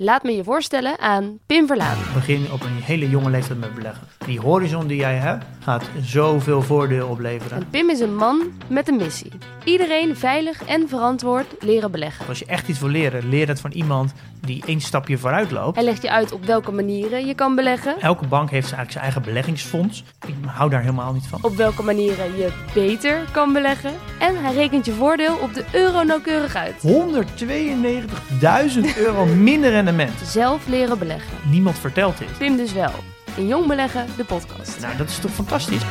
Laat me je voorstellen aan Pim Verlaan. Begin op een hele jonge leeftijd met beleggen. Die horizon die jij hebt, gaat zoveel voordeel opleveren. En Pim is een man met een missie. Iedereen veilig en verantwoord leren beleggen. Als je echt iets wil leren, leer het van iemand die één stapje vooruit loopt. Hij legt je uit op welke manieren je kan beleggen. Elke bank heeft eigenlijk zijn eigen beleggingsfonds. Ik hou daar helemaal niet van. Op welke manieren je beter kan beleggen. En hij rekent je voordeel op de euro nauwkeurig uit. 192.000 euro minder rendement. Zelf leren beleggen. Niemand vertelt dit. Pim dus wel. In Jong Beleggen, de podcast. Nou, dat is toch fantastisch?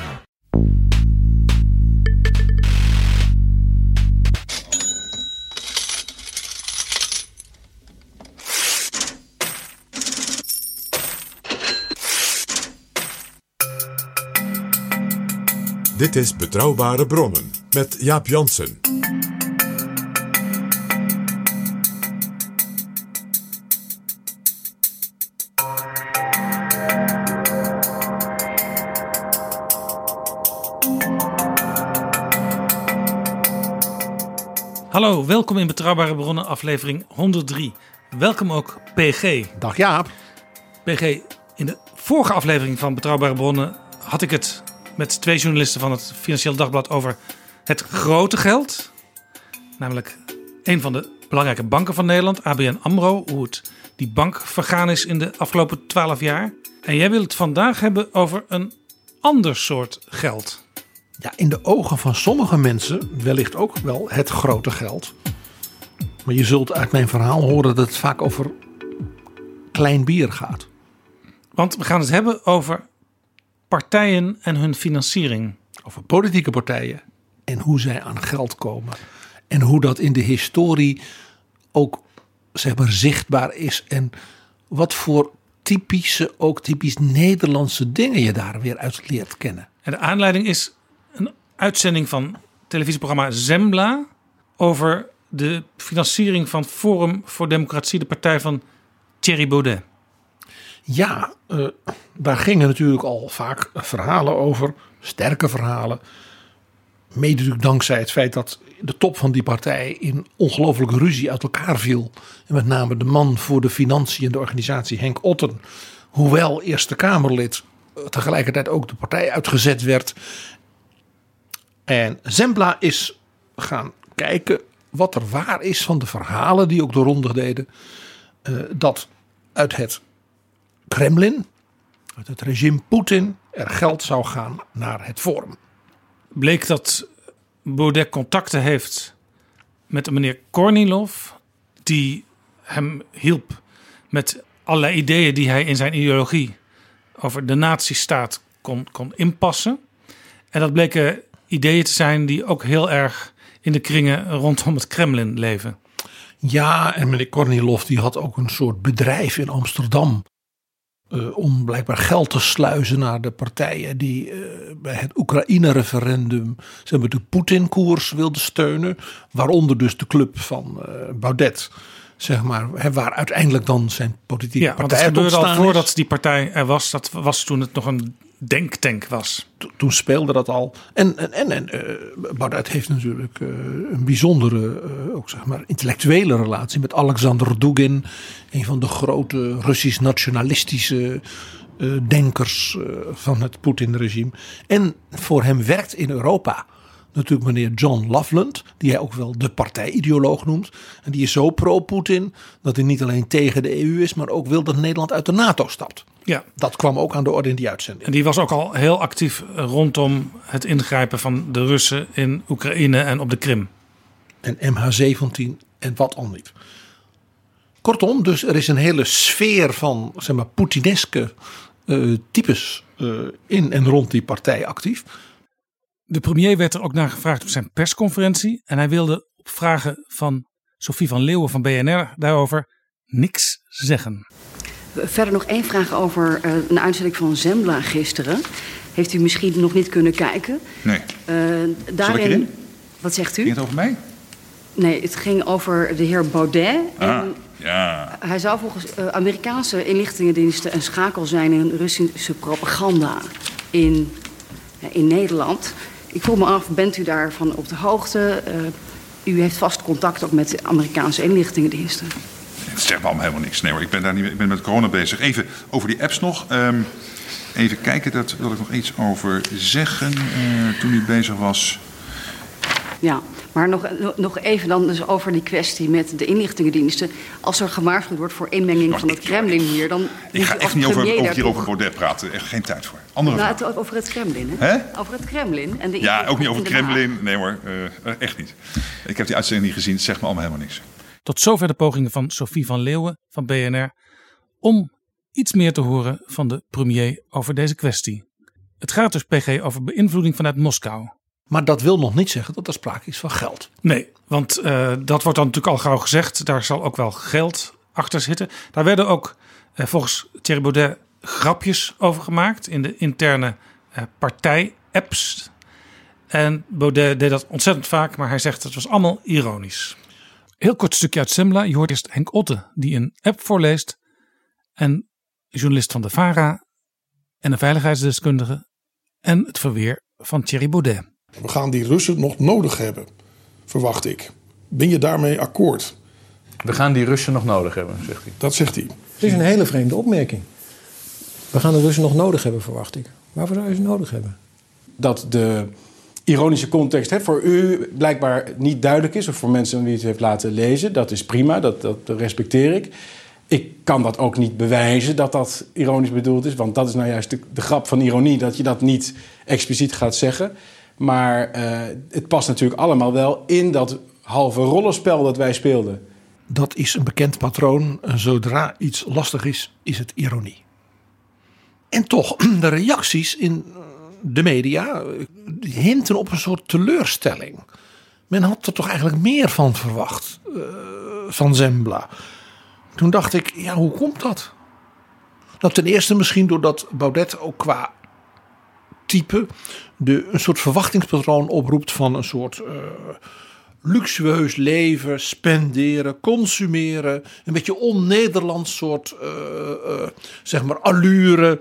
Dit is Betrouwbare Bronnen met Jaap Jansen. Hallo, welkom in Betrouwbare Bronnen, aflevering 103. Welkom ook PG. Dag Jaap. PG, in de vorige aflevering van Betrouwbare Bronnen had ik het met twee journalisten van het Financieel Dagblad over het grote geld. Namelijk een van de belangrijke banken van Nederland, ABN AMRO. Hoe het die bank vergaan is in de afgelopen twaalf jaar. En jij wil het vandaag hebben over een ander soort geld. Ja, in de ogen van sommige mensen wellicht ook wel het grote geld. Maar je zult uit mijn verhaal horen dat het vaak over klein bier gaat. Want we gaan het hebben over partijen en hun financiering. Over politieke partijen en hoe zij aan geld komen. En hoe dat in de historie ook zeg maar zichtbaar is. En wat voor typische, ook typisch Nederlandse dingen je daar weer uit leert kennen. En de aanleiding is een uitzending van het televisieprogramma Zembla over de financiering van Forum voor Democratie, de partij van Thierry Baudet. Ja, uh, daar gingen natuurlijk al vaak verhalen over, sterke verhalen. Mede dankzij het feit dat de top van die partij in ongelooflijke ruzie uit elkaar viel. En met name de man voor de financiën en de organisatie, Henk Otten, hoewel Eerste Kamerlid, tegelijkertijd ook de partij uitgezet werd. En Zembla is gaan kijken wat er waar is van de verhalen die ook de ronde deden. Uh, dat uit het Kremlin, uit het regime Poetin, er geld zou gaan naar het Forum. Bleek dat Baudet contacten heeft met een meneer Kornilov, die hem hielp met allerlei ideeën die hij in zijn ideologie over de nazistaat kon, kon inpassen. En dat bleken ideeën te zijn die ook heel erg in de kringen rondom het Kremlin leven. Ja, en meneer Kornilov die had ook een soort bedrijf in Amsterdam. Uh, om blijkbaar geld te sluizen naar de partijen die uh, bij het Oekraïne-referendum zeg maar, de Poetin-koers wilden steunen. Waaronder dus de club van uh, Baudet. Zeg maar, hè, waar uiteindelijk dan zijn politieke ja, partij want het gebeurde al voordat die partij er was. Dat was toen het nog een denktank was. To, toen speelde dat al. En, en, en, en uh, heeft natuurlijk uh, een bijzondere, uh, ook zeg maar, intellectuele relatie met Alexander Dugin. Een van de grote Russisch-nationalistische denkers van het Poetin-regime. En voor hem werkt in Europa natuurlijk meneer John Loveland, die hij ook wel de partijideoloog noemt. En die is zo pro-Poetin dat hij niet alleen tegen de EU is, maar ook wil dat Nederland uit de NATO stapt. Ja. Dat kwam ook aan de orde in die uitzending. En die was ook al heel actief rondom het ingrijpen van de Russen in Oekraïne en op de Krim. En MH17 en wat al niet. Kortom, dus er is een hele sfeer van zeg maar, Poetineske uh, types uh, in en rond die partij actief. De premier werd er ook naar gevraagd op zijn persconferentie. En hij wilde op vragen van Sophie van Leeuwen van BNR daarover niks zeggen. Verder nog één vraag over uh, een uitzending van Zembla gisteren. Heeft u misschien nog niet kunnen kijken? Nee. Uh, daarin? Wat zegt u? Ging het over mij? Nee, het ging over de heer Baudet. Ah, en ja. hij zou volgens uh, Amerikaanse inlichtingendiensten een schakel zijn in Russische propaganda in, in Nederland. Ik vroeg me af, bent u daarvan op de hoogte? U heeft vast contact ook met de Amerikaanse inlichtingendiensten. Dat zegt me allemaal helemaal niks. Nee hoor, ik ben, daar niet, ik ben met corona bezig. Even over die apps nog. Ehm, even kijken, daar wil ik nog iets over zeggen. Eh, toen u bezig was. Ja, maar nog, nog even dan dus over die kwestie met de inlichtingendiensten. Als er gewaarschuwd wordt voor inmenging van het Kremlin hier, dan Ik ga echt niet over, over, Baudet praten. Echt geen tijd voor. Andere Nou, vraag. het, over het Kremlin, hè? Over het Kremlin. En de Ja, ook niet over het. Kremlin. Nee hoor, eh, echt niet. Ik heb die uitzending niet gezien. Het zegt me allemaal helemaal niks. Tot zover de pogingen van Sophie van Leeuwen van BNR om iets meer te horen van de premier over deze kwestie. Het gaat dus PG over beïnvloeding vanuit Moskou. Maar dat wil nog niet zeggen dat er sprake is van geld. Nee, want eh, dat wordt dan natuurlijk al gauw gezegd. Daar zal ook wel geld achter zitten. Daar werden ook eh, volgens Thierry Baudet grapjes over gemaakt in de interne eh, partij-apps. En Baudet deed dat ontzettend vaak, maar hij zegt het was allemaal ironisch. Heel kort stukje uit Semla. Je hoort eerst Henk Otte die een app voorleest. En journalist van de VARA en een veiligheidsdeskundige. En het verweer van Thierry Baudet. We gaan die Russen nog nodig hebben, verwacht ik. Ben je daarmee akkoord? We gaan die Russen nog nodig hebben, zegt hij. Dat zegt hij. Het is een hele vreemde opmerking. We gaan de Russen nog nodig hebben, verwacht ik. Waarvoor zou je ze nodig hebben? dat de ironische context hè, voor u blijkbaar niet duidelijk is, of voor mensen die het heeft laten lezen. Dat is prima, dat, dat respecteer ik. Ik kan dat ook niet bewijzen dat dat ironisch bedoeld is, want dat is nou juist de, grap van ironie, dat je dat niet expliciet gaat zeggen. Maar eh, het past natuurlijk allemaal wel in dat halve rollenspel dat wij speelden. Dat is een bekend patroon. Zodra iets lastig is, is het ironie. En toch, de reacties in de media hinten op een soort teleurstelling. Men had er toch eigenlijk meer van verwacht, eh, van Zembla. Toen dacht ik, ja, hoe komt dat? Nou, ten eerste misschien doordat Baudet ook qua type de, een soort verwachtingspatroon oproept van een soort eh, luxueus leven, spenderen, consumeren. Een beetje on-Nederlands soort, eh, zeg maar, allure.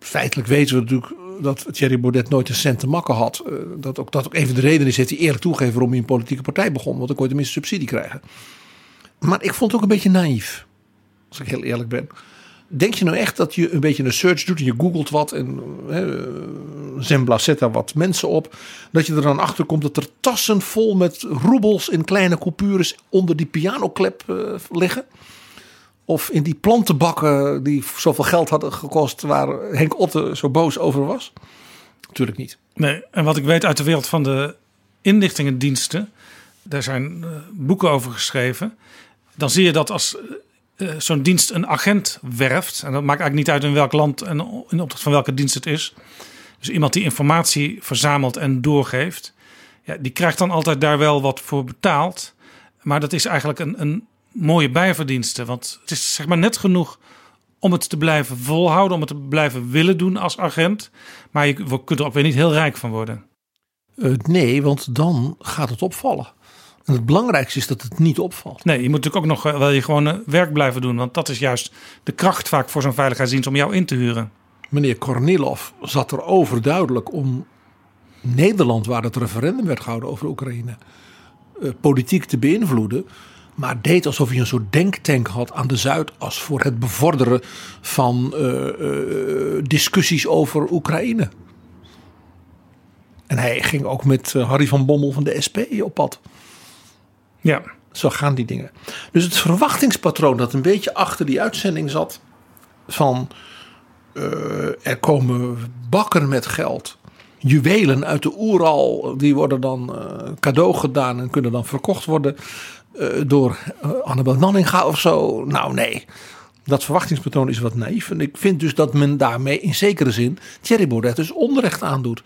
Eh, feitelijk weten we natuurlijk dat Thierry Baudet nooit een cent te makken had. Eh, dat, ook, dat ook even de reden is, heeft hij eerlijk toegegeven waarom hij een politieke partij begon. Want dan kon je tenminste subsidie krijgen. Maar ik vond het ook een beetje naïef. Als ik heel eerlijk ben. Denk je nou echt dat je een beetje een search doet en je googelt wat en hè, Zembla zet daar wat mensen op. Dat je er dan achter komt dat er tassen vol met roebels in kleine coupures onder die pianoklep eh, liggen. Of in die plantenbakken die zoveel geld hadden gekost waar Henk Otte zo boos over was. Natuurlijk niet. Nee, en wat ik weet uit de wereld van de inlichtingendiensten, daar zijn eh, boeken over geschreven. Dan zie je dat als eh, zo'n dienst een agent werft, en dat maakt eigenlijk niet uit in welk land en in opdracht van welke dienst het is. Dus iemand die informatie verzamelt en doorgeeft, ja, die krijgt dan altijd daar wel wat voor betaald. Maar dat is eigenlijk een, een mooie bijverdienste, want het is zeg maar net genoeg om het te blijven volhouden, om het te blijven willen doen als agent. Maar je kunt er ook weer niet heel rijk van worden. Uh, nee, want dan gaat het opvallen. En het belangrijkste is dat het niet opvalt. Nee, je moet natuurlijk ook nog wel je gewone werk blijven doen. Want dat is juist de kracht vaak voor zo'n veiligheidsdienst om jou in te huren. Meneer Kornilov zat er overduidelijk om Nederland, waar het referendum werd gehouden over Oekraïne, uh, politiek te beïnvloeden. Maar deed alsof hij een soort denktank had aan de Zuidas voor het bevorderen van uh, discussies over Oekraïne. En hij ging ook met Harry van Bommel van de SP op pad. Ja. Zo gaan die dingen. Dus het verwachtingspatroon dat een beetje achter die uitzending zat. Van uh, er komen bakken met geld. Juwelen uit de Oeral. Die worden dan uh, cadeau gedaan en kunnen dan verkocht worden. Uh, door Annabel Nanninga of zo. Nou nee. Dat verwachtingspatroon is wat naïef. En ik vind dus dat men daarmee in zekere zin Thierry Baudet dus onrecht aandoet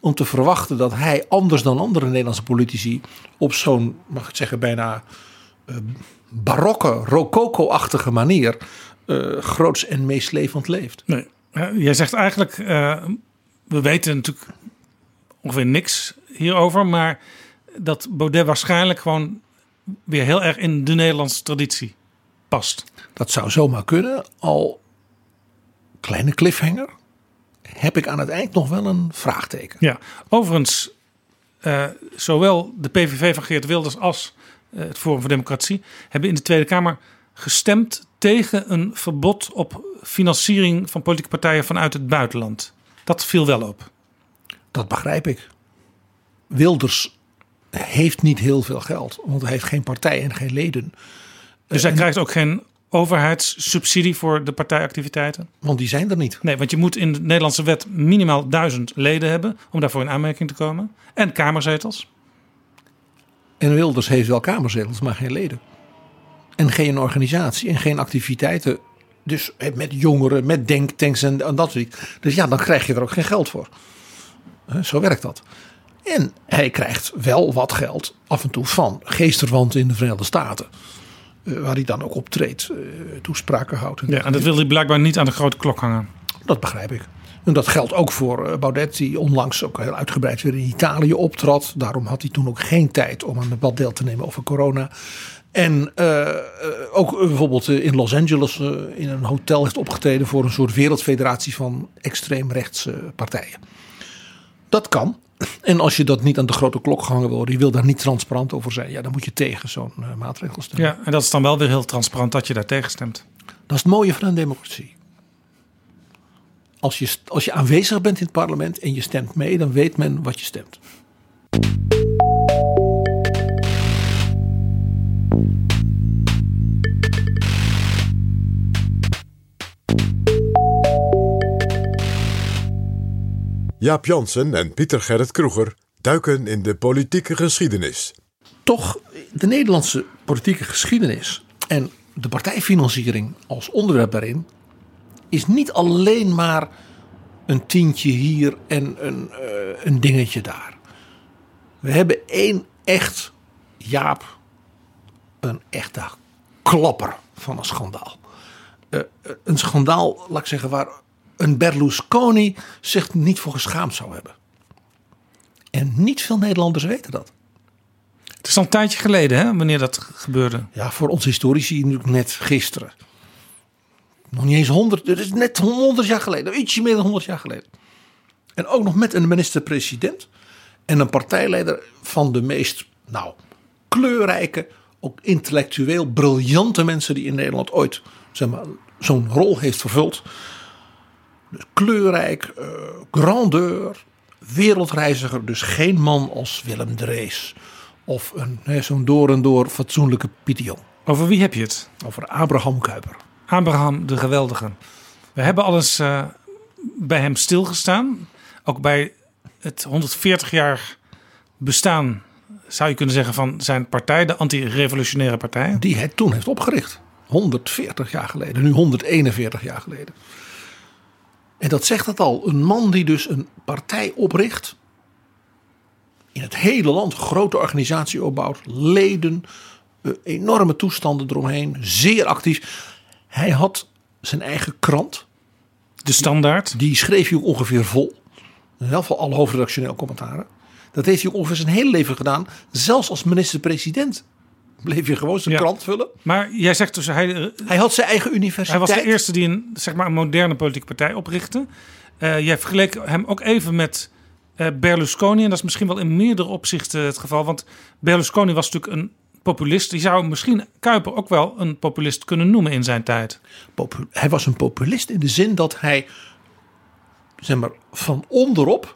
om te verwachten dat hij anders dan andere Nederlandse politici op zo'n, mag ik zeggen, bijna uh, barokke, rococo-achtige manier uh, groots en meeslepend leeft. Nee. Jij zegt eigenlijk, we weten natuurlijk ongeveer niks hierover, maar dat Baudet waarschijnlijk gewoon weer heel erg in de Nederlandse traditie past. Dat zou zomaar kunnen, al kleine cliffhanger heb ik aan het eind nog wel een vraagteken. Ja, overigens, uh, zowel de PVV van Geert Wilders als eh, het Forum voor Democratie, hebben in de Tweede Kamer gestemd tegen een verbod op financiering van politieke partijen vanuit het buitenland. Dat viel wel op. Dat begrijp ik. Wilders heeft niet heel veel geld, want hij heeft geen partij en geen leden. Dus hij krijgt ook geen overheidssubsidie voor de partijactiviteiten? Want die zijn er niet. Nee, want je moet in de Nederlandse wet minimaal duizend leden hebben om daarvoor in aanmerking te komen. En kamerzetels. En Wilders heeft wel kamerzetels, maar geen leden. En geen organisatie en geen activiteiten. Dus met jongeren, met denktanks en, dat soort. Dus ja, dan krijg je er ook geen geld voor. Zo werkt dat. En hij krijgt wel wat geld af en toe van geesterwanten in de Verenigde Staten. Eh, Waar hij dan ook optreedt, eh, toespraken houdt. Ja, en dat wil hij blijkbaar niet aan de grote klok hangen. Dat begrijp ik. En dat geldt ook voor eh, Baudet, die onlangs ook heel uitgebreid weer in Italië optrad. Daarom had hij toen ook geen tijd om aan een debat deel te nemen over corona. En ook bijvoorbeeld in Los Angeles in een hotel heeft opgetreden voor een soort wereldfederatie van extreemrechtse partijen. Dat kan. En als je dat niet aan de grote klok gehangen wil, je wil daar niet transparant over zijn, ja, dan moet je tegen zo'n eh, maatregel stemmen. Ja, en dat is dan wel weer heel transparant dat je daar tegen stemt. Dat is het mooie van een democratie. Als je, als je aanwezig bent in het parlement en je stemt mee, dan weet men wat je stemt. Jaap Jansen en Pieter Gerrit Kroeger duiken in de politieke geschiedenis. Toch, de Nederlandse politieke geschiedenis en de partijfinanciering als onderwerp daarin is niet alleen maar een tientje hier en een, eh, een dingetje daar. We hebben één echt, Jaap, een echte klapper van een schandaal. Eh, eh, een schandaal, laat ik zeggen, waar een Berlusconi zich niet voor geschaamd zou hebben. En niet veel Nederlanders weten dat. Het is al een tijdje geleden, hè, wanneer dat gebeurde. Ja, voor ons historici natuurlijk net gisteren. Nog niet eens 100, het is net 100 jaar geleden, ietsje meer dan 100 jaar geleden. En ook nog met een minister-president en een partijleider van de meest, nou, kleurrijke, ook intellectueel briljante mensen die in Nederland ooit zeg maar, zo'n rol heeft vervuld. Dus kleurrijk, eh, grandeur, wereldreiziger, dus geen man als Willem Drees. Of zo'n door en door fatsoenlijke Pieter Jong. Over wie heb je het? Over Abraham Kuyper. Abraham de Geweldige. We hebben al eens eh, bij hem stilgestaan. Ook bij het 140 jaar bestaan, zou je kunnen zeggen, van zijn partij, de anti-revolutionaire partij. Die hij toen heeft opgericht. 140 jaar geleden, nu 141 jaar geleden. En dat zegt het al. Een man die dus een partij opricht. In het hele land, grote organisatie opbouwt. Leden, eh, enorme toestanden eromheen. Zeer actief. Hij had zijn eigen krant. De Standaard. Die schreef hij ook ongeveer vol. In elk geval alle hoofdredactioneel commentaren. Dat heeft hij ook ongeveer zijn hele leven gedaan. Zelfs als minister-president bleef je gewoon zijn Ja. krant vullen. Maar jij zegt dus, hij, Hij had zijn eigen hij universiteit. was de eerste die een, zeg maar, een moderne politieke partij oprichtte. Eh, jij vergeleek hem ook even met eh, Berlusconi. En dat is misschien wel in meerdere opzichten het geval. Want Berlusconi was natuurlijk een populist. Die zou misschien Kuiper ook wel een populist kunnen noemen in zijn tijd. Popu- hij was een populist in de zin dat hij zeg maar, van onderop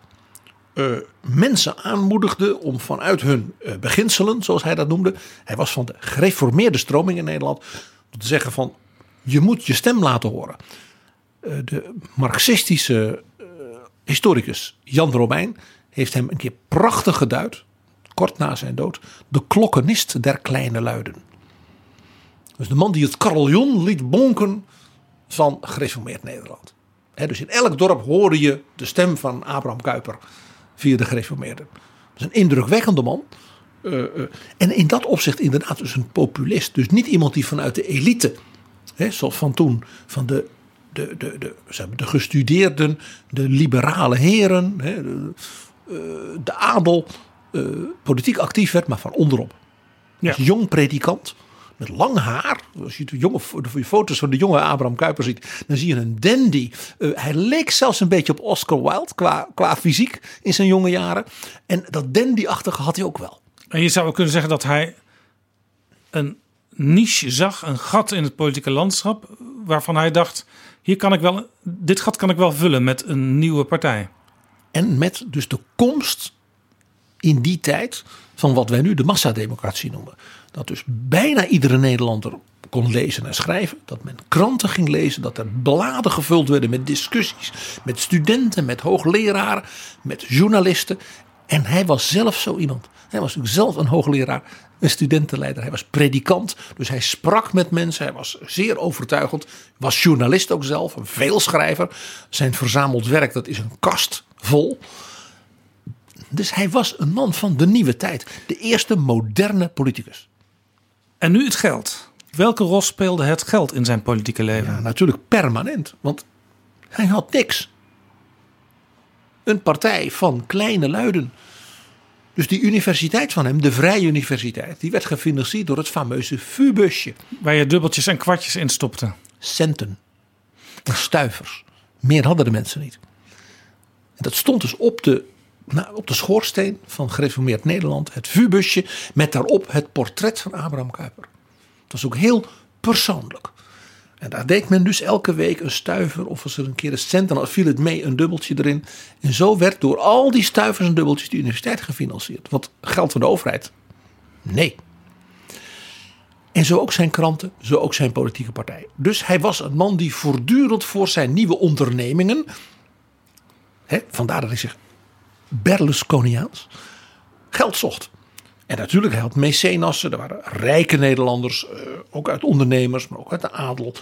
eh, mensen aanmoedigde om vanuit hun eh, beginselen, zoals hij dat noemde. Hij was van de gereformeerde stroming in Nederland. Te zeggen van je moet je stem laten horen. Eh, de marxistische historicus Jan Romein heeft hem een keer prachtig geduid, kort na zijn dood, de klokkenist der kleine luiden. Dus de man die het carillon liet bonken van gereformeerd Nederland. Dus in elk dorp hoorde je de stem van Abraham Kuyper via de gereformeerden. Dat is een indrukwekkende man. Eh, eh, en in dat opzicht inderdaad dus een populist. Dus niet iemand die vanuit de elite, hè, zoals van toen, van de, de, de, de, de gestudeerden, de liberale heren, hè, de, eh, de adel, politiek actief werd, maar van onderop. Ja. Als jong predikant met lang haar. Als je de, jonge, de foto's van de jonge Abraham Kuyper ziet, dan zie je een dandy. Eh, hij leek zelfs een beetje op Oscar Wilde qua, qua fysiek in zijn jonge jaren. En dat dandy-achtige had hij ook wel. En je zou ook kunnen zeggen dat hij een niche zag, een gat in het politieke landschap, waarvan hij dacht: hier kan ik wel, dit gat kan ik wel vullen met een nieuwe partij. En met dus de komst in die tijd van wat wij nu de massademocratie noemen. Dat dus bijna iedere Nederlander kon lezen en schrijven. Dat men kranten ging lezen. Dat er bladen gevuld werden met discussies. Met studenten, met hoogleraren, met journalisten. En hij was zelf zo iemand. Hij was natuurlijk zelf een hoogleraar, een studentenleider. Hij was predikant, dus hij sprak met mensen. Hij was zeer overtuigend. Was journalist ook zelf, een veelschrijver. Zijn verzameld werk, dat is een kast vol. Dus hij was een man van de nieuwe tijd. De eerste moderne politicus. En nu het geld. Welke rol speelde het geld in zijn politieke leven? Ja, natuurlijk permanent, want hij had niks. Een partij van kleine luiden. Dus die universiteit van hem, de Vrije Universiteit, die werd gefinancierd door het fameuze VU-busje. Waar je dubbeltjes en kwartjes in stopte. Centen. En stuivers. Meer hadden de mensen niet. En dat stond dus op de, nou, op de schoorsteen van gereformeerd Nederland. Het VU-busje met daarop het portret van Abraham Kuyper. Het was ook heel persoonlijk. En daar deed men dus elke week een stuiver of als er een keer een cent, dan viel het mee een dubbeltje erin. En zo werd door al die stuivers en dubbeltjes de universiteit gefinancierd. Wat geld van de overheid? Nee. En zo ook zijn kranten, zo ook zijn politieke partij. Dus hij was een man die voortdurend voor zijn nieuwe ondernemingen, hè, vandaar dat hij zich Berlusconiaans, geld zocht. En natuurlijk, hij had mecenassen. Er waren rijke Nederlanders, eh, ook uit ondernemers, maar ook uit de adel.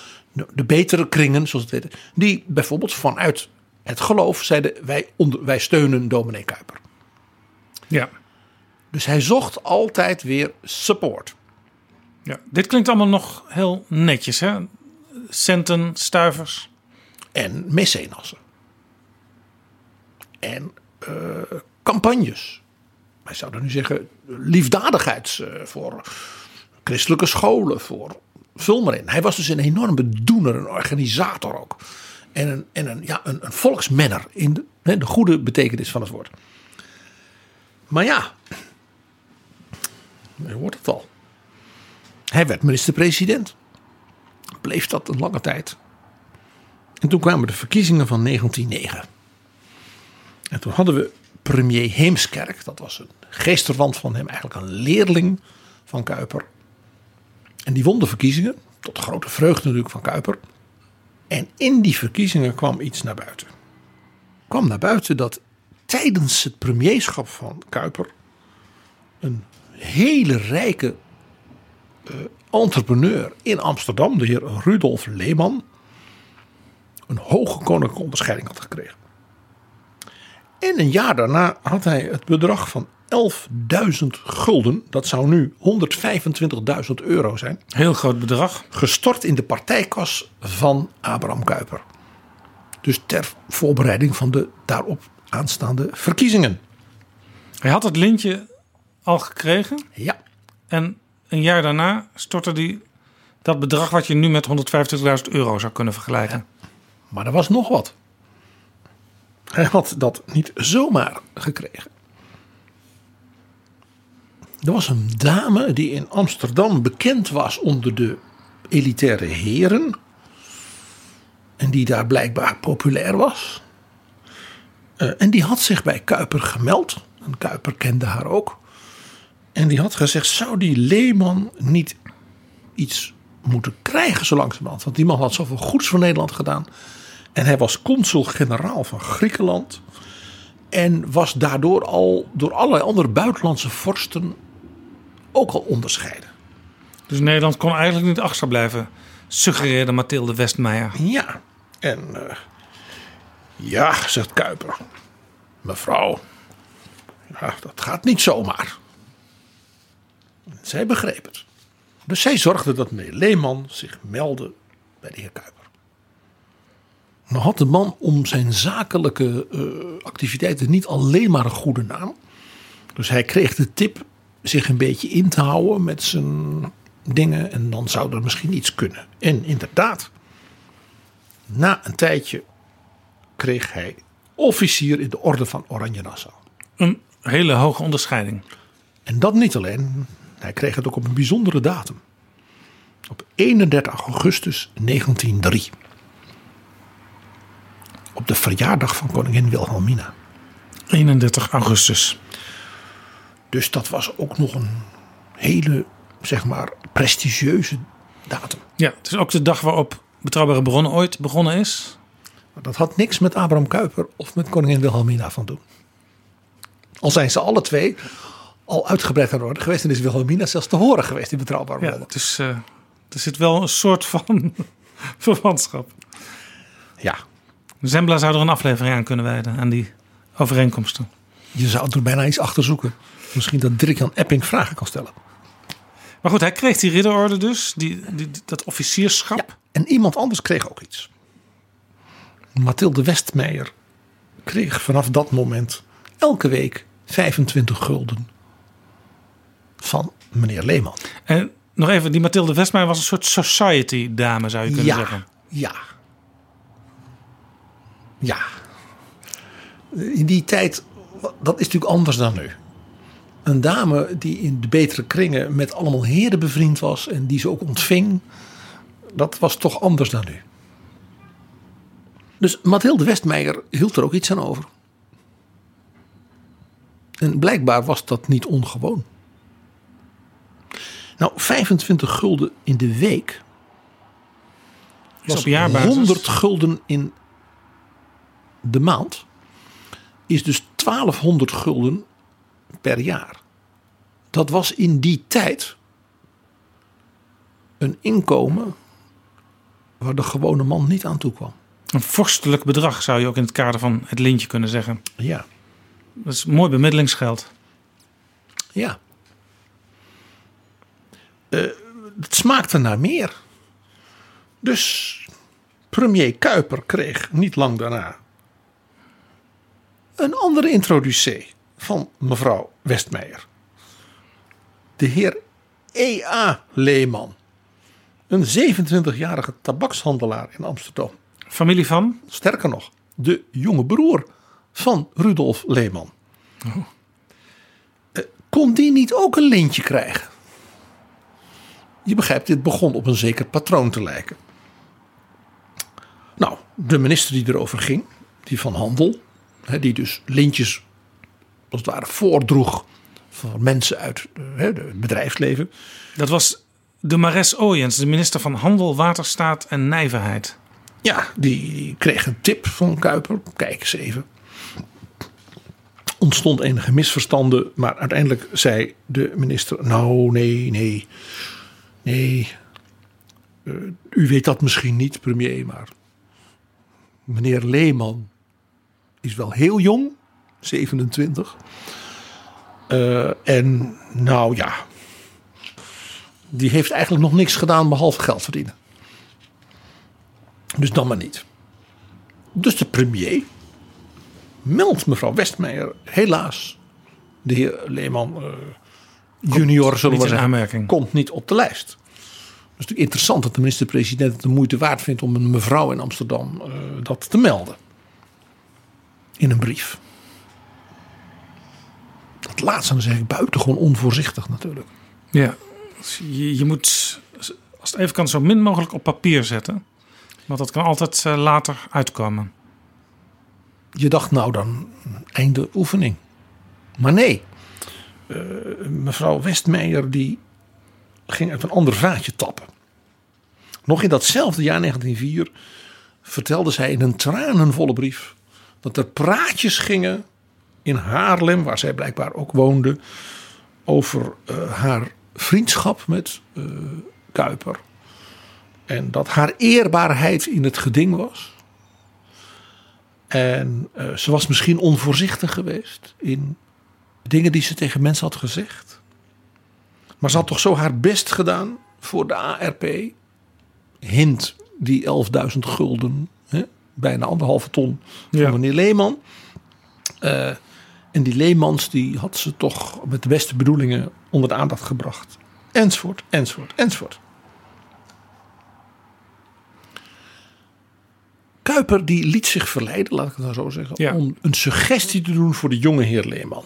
De betere kringen, zoals het heet. Die bijvoorbeeld vanuit het geloof zeiden: wij, onder, wij steunen dominee Kuiper. Ja. Dus hij zocht altijd weer support. Ja, dit klinkt allemaal nog heel netjes, hè? Centen, stuivers. En mecenassen. En uh, campagnes wij zouden nu zeggen, liefdadigheids eh, voor christelijke scholen, voor vul maar in. Hij was dus een enorme doener, een organisator ook. En een, en een, ja, een, een volksmenner in de, de goede betekenis van het woord. Maar ja, je hoort het al. Hij werd minister-president. Bleef dat een lange tijd. En toen kwamen de verkiezingen van 1909. En toen hadden we premier Heemskerk. Dat was een geestverwant van hem, eigenlijk een leerling van Kuiper. En die won de verkiezingen, tot grote vreugde natuurlijk van Kuiper. En in die verkiezingen kwam iets naar buiten. Kwam naar buiten dat tijdens het premierschap van Kuiper een hele rijke uh, entrepreneur in Amsterdam, de heer Rudolf Leeman, een hoge koninklijke onderscheiding had gekregen. En een jaar daarna had hij het bedrag van 11.000 gulden, dat zou nu 125.000 euro zijn. Heel groot bedrag. Gestort in de partijkas van Abraham Kuyper. Dus ter voorbereiding van de daarop aanstaande verkiezingen. Hij had het lintje al gekregen. Ja. En een jaar daarna stortte hij dat bedrag wat je nu met 150.000 euro zou kunnen vergelijken. Maar er was nog wat. Hij had dat niet zomaar gekregen. Er was een dame die in Amsterdam bekend was onder de elitaire heren. En die daar blijkbaar populair was. Uh, en die had zich bij Kuiper gemeld. En Kuiper kende haar ook. En die had gezegd: zou die Leeman niet iets moeten krijgen zo langzamerhand? Want die man had zoveel goeds voor Nederland gedaan. En hij was consul-generaal van Griekenland. En was daardoor al door allerlei andere buitenlandse vorsten ook al onderscheiden. Dus Nederland kon eigenlijk niet achter blijven, suggereerde Mathilde Westmeijer. Ja, en uh, ja, zegt Kuiper. Mevrouw, ja, dat gaat niet zomaar. Zij begreep het. Dus zij zorgde dat meneer Leeman zich meldde bij de heer Kuiper. Nou had de man om zijn zakelijke uh, activiteiten niet alleen maar een goede naam. Dus hij kreeg de tip zich een beetje in te houden met zijn dingen. En dan zou er misschien iets kunnen. En inderdaad, na een tijdje kreeg hij officier in de orde van Oranje Nassau. Een hele hoge onderscheiding. En dat niet alleen. Hij kreeg het ook op een bijzondere datum. Op 31 augustus 1903. Op de verjaardag van koningin Wilhelmina. 31 augustus. Dus dat was ook nog een hele, zeg maar, prestigieuze datum. Ja, het is ook de dag waarop Betrouwbare Bronnen ooit begonnen is. Maar dat had niks met Abraham Kuyper of met koningin Wilhelmina van doen. Al zijn ze alle twee al uitgebreid aan de orde geweest en is Wilhelmina zelfs te horen geweest in Betrouwbare Ja, Bronnen. dus eh, er zit wel een soort van verwantschap. Ja. Zembla zou er een aflevering aan kunnen wijden, aan die overeenkomsten. Je zou er bijna iets achter zoeken. Misschien dat Dirk-Jan Epping vragen kan stellen. Maar goed, hij kreeg die ridderorde dus, die, die, dat officierschap. En iemand anders kreeg ook iets. Mathilde Westmeijer kreeg vanaf dat moment elke week 25 gulden van meneer Leeman. En nog even, die Mathilde Westmeijer was een soort society dame, zou je kunnen Ja, zeggen. ja. Ja. In die tijd, dat is natuurlijk anders dan nu. Een dame die in de betere kringen met allemaal heren bevriend was en die ze ook ontving, dat was toch anders dan nu. Dus Mathilde Westmeijer hield er ook iets aan over. En blijkbaar was dat niet ongewoon. Nou, 25 gulden in de week Is was op jaarbasis. 100 gulden in de maand. Is dus 1200 gulden per jaar. Dat was in die tijd een inkomen waar de gewone man niet aan toe kwam. Een vorstelijk bedrag zou je ook in het kader van het lintje kunnen zeggen. Ja. Dat is mooi bemiddelingsgeld. Ja. Eh, het smaakte naar meer. Dus premier Kuiper kreeg niet lang daarna een andere introducee van mevrouw Westmeijer. De heer E.A. Leeman. Een 27-jarige tabakshandelaar in Amsterdam. Familie van? Sterker nog, de jonge broer van Rudolf Leeman. Eh, Kon die niet ook een lintje krijgen? Je begrijpt, dit begon op een zeker patroon te lijken. Nou, de minister die erover ging, die van handel, die dus lintjes als het ware voordroeg voor mensen uit eh, het bedrijfsleven. Dat was de Mares Ooyens, de minister van Handel, Waterstaat en Nijverheid. Ja, die kreeg een tip van Kuiper. Kijk eens even. Ontstond enige misverstanden, maar uiteindelijk zei de minister: Nou, nee, nee, nee. Eh, u weet dat misschien niet, premier, maar meneer Leeman is wel heel jong, 27. Eh, en nou ja, die heeft eigenlijk nog niks gedaan behalve geld verdienen. Dus dan maar niet. Dus de premier meldt mevrouw Westmeijer helaas. De heer Leeman eh, junior, zullen we zeggen, komt niet op de lijst. Het is natuurlijk interessant dat de minister-president het de moeite waard vindt om een mevrouw in Amsterdam eh, dat te melden. In een brief. Dat laatste dan zeg ik buitengewoon onvoorzichtig natuurlijk. Ja, dus je, je moet, als het even kan, zo min mogelijk op papier zetten. Want dat kan altijd eh, later uitkomen. Je dacht nou dan einde oefening. Maar nee. Eh, mevrouw Westmeijer die ging uit een ander vaatje tappen. Nog in datzelfde jaar 1904 vertelde zij in een tranenvolle brief dat er praatjes gingen in Haarlem, waar zij blijkbaar ook woonde, over eh, haar vriendschap met eh, Kuiper. En dat haar eerbaarheid in het geding was. En eh, ze was misschien onvoorzichtig geweest in dingen die ze tegen mensen had gezegd. Maar ze had toch zo haar best gedaan voor de ARP. Hint die 11.000 gulden, bijna anderhalve ton van Ja. meneer Leeman. Eh, en die Leemans die had ze toch met de beste bedoelingen onder de aandacht gebracht. Enzovoort, enzovoort, enzovoort. Kuiper die liet zich verleiden, laat ik het nou zo zeggen, Ja. om een suggestie te doen voor de jonge heer Leeman.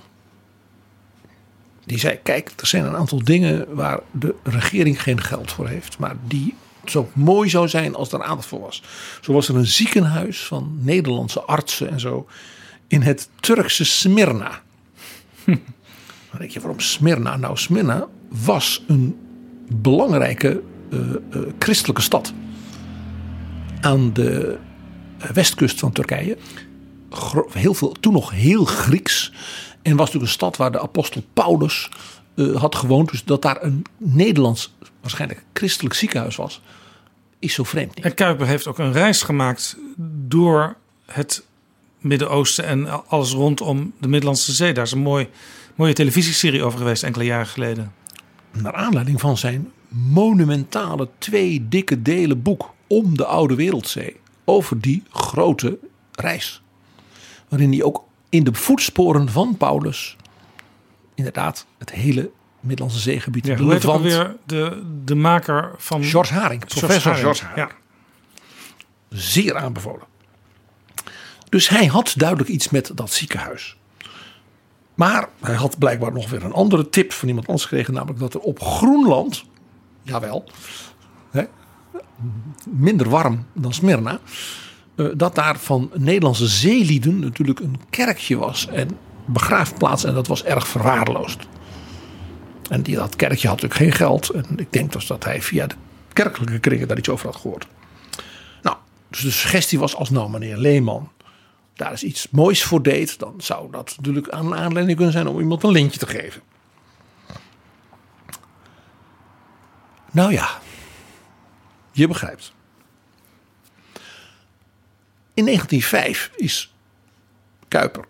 Die zei: Kijk, er zijn een aantal dingen waar de regering geen geld voor heeft, maar die zo mooi zou zijn als er aandacht voor was. Zo was er een ziekenhuis van Nederlandse artsen en zo in het Turkse Smyrna. Denk je, waarom Smyrna? Nou, Smyrna was een belangrijke eh, eh, christelijke stad aan de westkust van Turkije. Heel veel, toen nog heel Grieks. En was natuurlijk een stad waar de apostel Paulus eh, had gewoond. Dus dat daar een Nederlands, waarschijnlijk christelijk ziekenhuis was, is zo vreemd niet. En Kuiper heeft ook een reis gemaakt door het Midden-Oosten en alles rondom de Middellandse Zee. Daar is een mooi, mooie televisieserie over geweest enkele jaren geleden. Naar aanleiding van zijn monumentale twee dikke delen boek om de Oude Wereldzee. Over die grote reis. Waarin hij ook in de voetsporen van Paulus inderdaad het hele Middellandse zeegebied Ja, hoe heet ook alweer de, de maker van... George Haring, professor George Haring. Ja. Zeer aanbevolen. Dus hij had duidelijk iets met dat ziekenhuis. Maar hij had blijkbaar nog weer een andere tip van iemand anders gekregen. Namelijk dat er op Groenland, jawel, hè, minder warm dan Smyrna. eh, dat daar van Nederlandse zeelieden natuurlijk een kerkje was. En begraafplaats. En dat was erg verwaarloosd. En die, dat kerkje had natuurlijk geen geld. En ik denk dus dat hij via de kerkelijke kringen daar iets over had gehoord. Nou, dus de suggestie was als nou meneer Leeman daar eens iets moois voor deed. Dan zou dat natuurlijk aan aanleiding kunnen zijn om iemand een lintje te geven. Nou ja, je begrijpt. In 1905 is Kuiper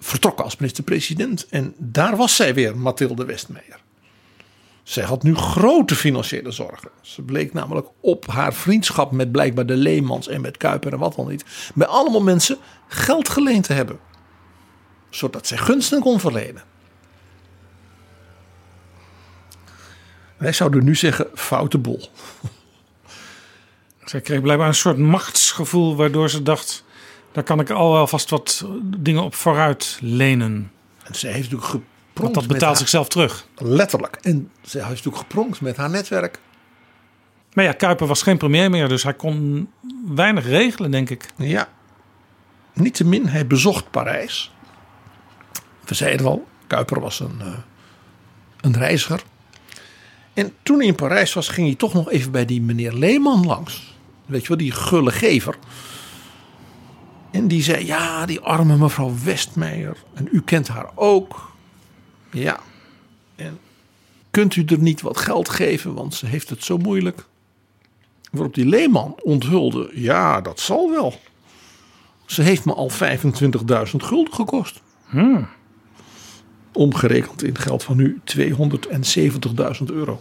vertrokken als minister-president. En daar was zij weer, Mathilde Westmeijer. Zij had nu grote financiële zorgen. Ze bleek namelijk op haar vriendschap met blijkbaar de Leemans en met Kuiper en wat dan niet. Bij allemaal mensen geld geleend te hebben. Zodat zij gunsten kon verlenen. Wij zouden nu zeggen foute bol. Zij kreeg blijkbaar een soort machtsgevoel waardoor ze dacht... daar kan ik al wel vast wat dingen op vooruit lenen. En zij heeft natuurlijk gepronkt Want dat betaalt zichzelf terug. Letterlijk. En zij heeft natuurlijk gepronkt met haar netwerk. Maar ja, Kuiper was geen premier meer, dus hij kon weinig regelen, denk ik. Ja. Niettemin, hij bezocht Parijs. We zeiden al, Kuiper was een, eh, een reiziger. En toen hij in Parijs was, ging hij toch nog even bij die meneer Leeman langs. Weet je wel, die gulle gever. En die zei, ja, die arme mevrouw Westmeijer. En u kent haar ook. Ja. En kunt u er niet wat geld geven, want ze heeft het zo moeilijk. Waarop die Leeman onthulde, ja, dat zal wel. Ze heeft me al 25.000 gulden gekost. Hmm. Omgerekend in geld van nu 270.000 euro.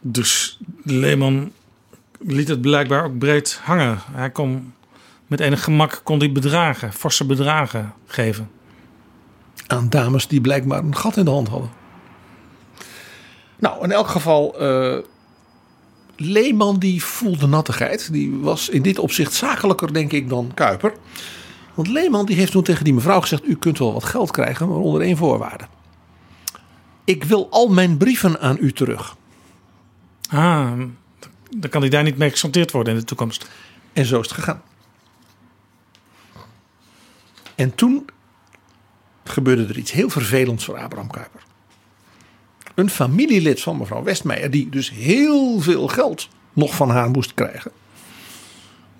Dus Leeman liet het blijkbaar ook breed hangen. Hij kon met enig gemak kon hij bedragen, forse bedragen geven. Aan dames die blijkbaar een gat in de hand hadden. Nou, in elk geval, eh Leeman die voelde nattigheid. Die was in dit opzicht zakelijker, denk ik, dan Kuiper. Want Leeman die heeft toen tegen die mevrouw gezegd... u kunt wel wat geld krijgen, maar onder één voorwaarde. Ik wil al mijn brieven aan u terug. Ah, dan kan hij daar niet mee gesanteerd worden in de toekomst. En zo is het gegaan. En toen gebeurde er iets heel vervelends voor Abraham Kuyper. Een familielid van mevrouw Westmeijer, die dus heel veel geld nog van haar moest krijgen.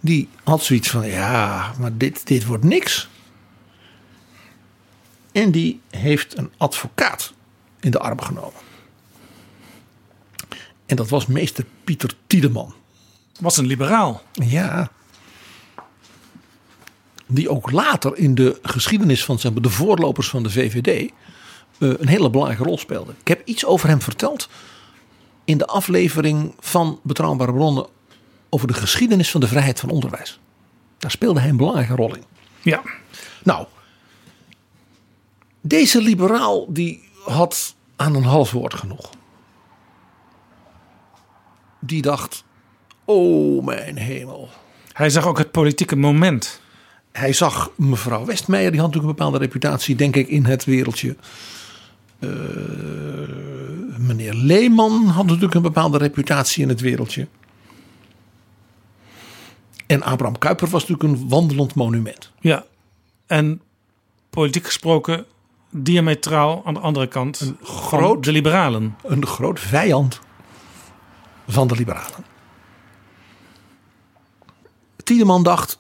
Die had zoiets van, ja, maar dit, dit wordt niks. En die heeft een advocaat in de arm genomen. En dat was meester Pieter Tiedeman. Was een liberaal. Ja. Die ook later in de geschiedenis van zeg maar, de voorlopers van de VVD eh, een hele belangrijke rol speelde. Ik heb iets over hem verteld in de aflevering van Betrouwbare Bronnen over de geschiedenis van de vrijheid van onderwijs. Daar speelde hij een belangrijke rol in. Ja. Nou, deze liberaal die had aan een half woord genoeg. Die dacht, oh mijn hemel. Hij zag ook het politieke moment. Hij zag mevrouw Westmeijer, die had natuurlijk een bepaalde reputatie, denk ik, in het wereldje. eh, meneer Leeman had natuurlijk een bepaalde reputatie in het wereldje. En Abraham Kuyper was natuurlijk een wandelend monument. Ja, en politiek gesproken diametraal aan de andere kant groot- de liberalen. Een groot vijand van de liberalen. Tiedeman dacht,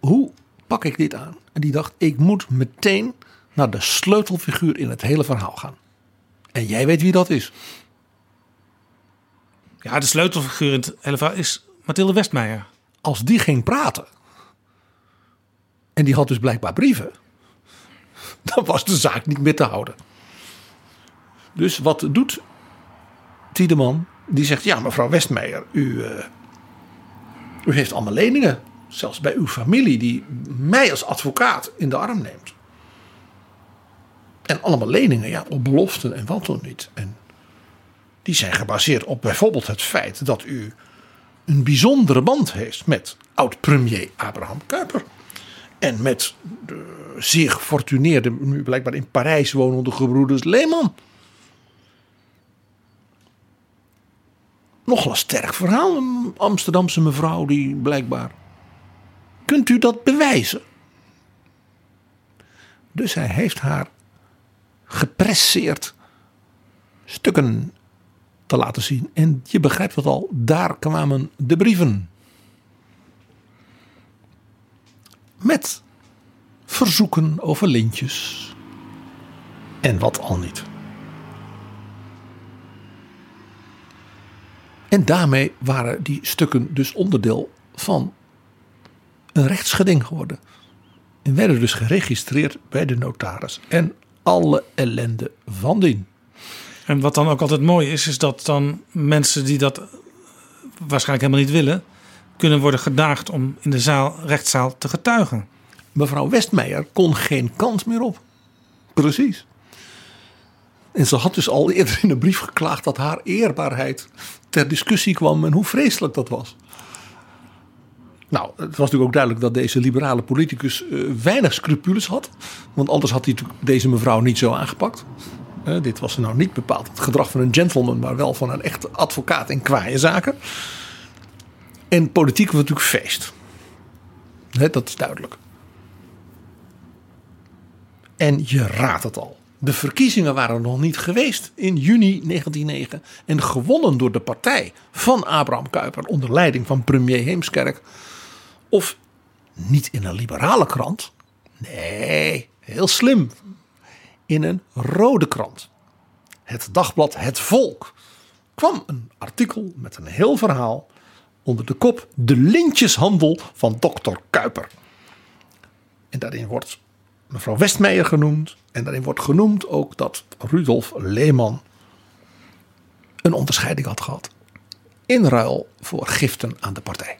hoe pak ik dit aan? En die dacht, ik moet meteen naar de sleutelfiguur in het hele verhaal gaan. En jij weet wie dat is. Ja, de sleutelfiguur in het hele verhaal is Mathilde Westmeijer. Als die ging praten, en die had dus blijkbaar brieven, dan was de zaak niet meer te houden. Dus wat doet Tiedeman? Die zegt, ja mevrouw Westmeijer, u, eh, u heeft allemaal leningen. Zelfs bij uw familie die mij als advocaat in de arm neemt. En allemaal leningen, ja, op beloften en wat dan niet. En die zijn gebaseerd op bijvoorbeeld het feit dat u een bijzondere band heeft met oud-premier Abraham Kuyper. En met de zeer gefortuneerde, nu blijkbaar in Parijs wonende gebroeders Lehman. Nogal een sterk verhaal, een Amsterdamse mevrouw die blijkbaar. Kunt u dat bewijzen? Dus hij heeft haar gepresseerd stukken te laten zien. En je begrijpt het al, daar kwamen de brieven. Met verzoeken over lintjes. En wat al niet. En daarmee waren die stukken dus onderdeel van een rechtsgeding geworden. En werden dus geregistreerd bij de notaris. En alle ellende van dien. En wat dan ook altijd mooi is, is dat dan mensen die dat waarschijnlijk helemaal niet willen, kunnen worden gedaagd om in de zaal, rechtszaal te getuigen. Mevrouw Westmeijer kon geen kant meer op. Precies. En ze had dus al eerder in een brief geklaagd dat haar eerbaarheid ter discussie kwam en hoe vreselijk dat was. Nou, het was natuurlijk ook duidelijk dat deze liberale politicus eh, weinig scrupules had. Want anders had hij deze mevrouw niet zo aangepakt. Eh, dit was nou niet bepaald het gedrag van een gentleman, maar wel van een echte advocaat in kwaaie zaken. En politiek was natuurlijk feest. Hè, dat is duidelijk. En je raadt het al. De verkiezingen waren nog niet geweest in juni 1909 en gewonnen door de partij van Abraham Kuyper onder leiding van premier Heemskerk. Of niet in een liberale krant. Nee, heel slim. In een rode krant. Het dagblad Het Volk kwam een artikel met een heel verhaal onder de kop De lintjeshandel van dokter Kuiper. En daarin wordt mevrouw Westmeijer genoemd. En daarin wordt genoemd ook dat Rudolf Lehman een onderscheiding had gehad. In ruil voor giften aan de partij.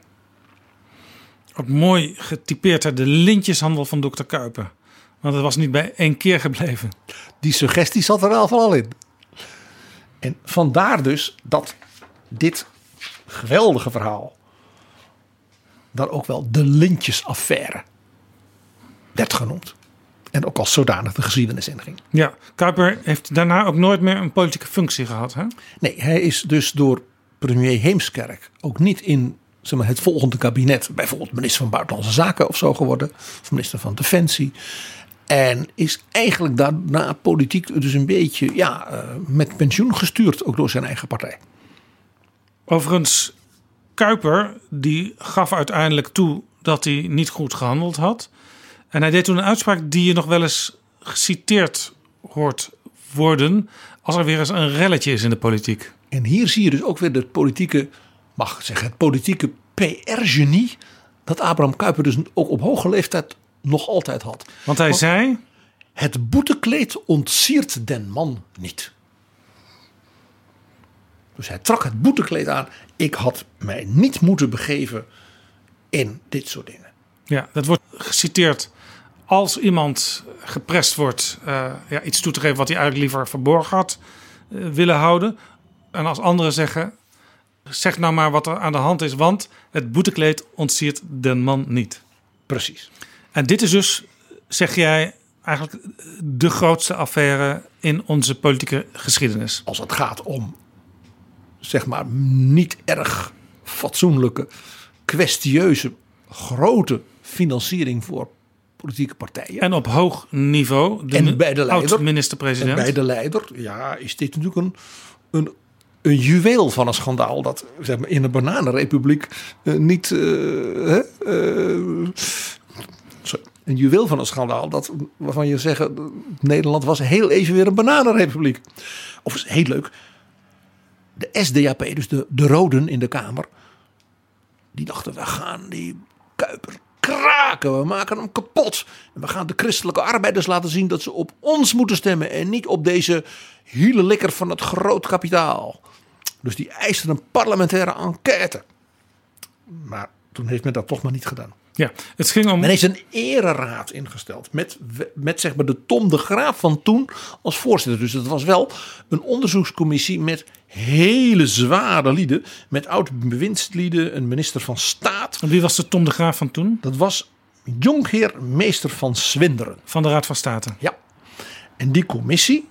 Ook mooi getypeerd hè, de lintjeshandel van dokter Kuiper. Want het was niet bij één keer gebleven. Die suggestie zat er al van al in. En vandaar dus dat dit geweldige verhaal daar ook wel de lintjesaffaire werd genoemd. En ook als zodanig de geschiedenis inging. Ja, Kuiper heeft daarna ook nooit meer een politieke functie gehad. Hè? Nee, hij is dus door premier Heemskerk ook niet in zeg maar, het volgende kabinet, bijvoorbeeld minister van Buitenlandse Zaken of zo geworden, of minister van Defensie. En is eigenlijk daarna politiek dus een beetje ja, uh, met pensioen gestuurd, ook door zijn eigen partij. Overigens, Kuiper die gaf uiteindelijk toe dat hij niet goed gehandeld had. En hij deed toen een uitspraak die je nog wel eens geciteerd hoort worden als er weer eens een relletje is in de politiek. En hier zie je dus ook weer de politieke, mag ik zeggen, het politieke PR-genie dat Abraham Kuyper dus ook op hoge leeftijd nog altijd had. Want hij zei: Het boetekleed ontsiert den man niet. Dus hij trok het boetekleed aan. Ik had mij niet moeten begeven in dit soort dingen. Ja, dat wordt geciteerd als iemand geprest wordt uh, ja, iets toe te geven wat hij eigenlijk liever verborgen had uh, willen houden. En als anderen zeggen, zeg nou maar wat er aan de hand is, want het boetekleed ontsiert den man niet. Precies. En dit is dus, zeg jij, eigenlijk de grootste affaire in onze politieke geschiedenis. Als het gaat om, zeg maar, niet erg fatsoenlijke, kwestieuze, grote financiering voor politieke partijen. En op hoog niveau, de en bij de leider, oud-minister-president. en bij de leider, ja, is dit natuurlijk een, een, een juweel van een schandaal. Dat zeg maar, in een bananenrepubliek eh, niet. eh, eh, een juweel van een schandaal. Dat, waarvan je zegt, Nederland was heel even weer een bananenrepubliek. Of is heel leuk. De SDAP, dus de, de Roden in de Kamer. Die dachten, we gaan die Kuiper kraken. We maken hem kapot. En we gaan de christelijke arbeiders laten zien dat ze op ons moeten stemmen. En niet op deze hielelikker van het groot kapitaal. Dus die eisten een parlementaire enquête. Maar toen heeft men dat toch maar niet gedaan. Ja, het ging om. Men heeft een ereraad ingesteld. Met, met zeg maar de Tom de Graaf van toen als voorzitter. Dus het was wel een onderzoekscommissie met hele zware lieden. Met oud-bewindslieden, een minister van Staat. En wie was de Tom de Graaf van toen? Dat was jonkheer meester van Swinderen. Van de Raad van State. Ja. En die commissie,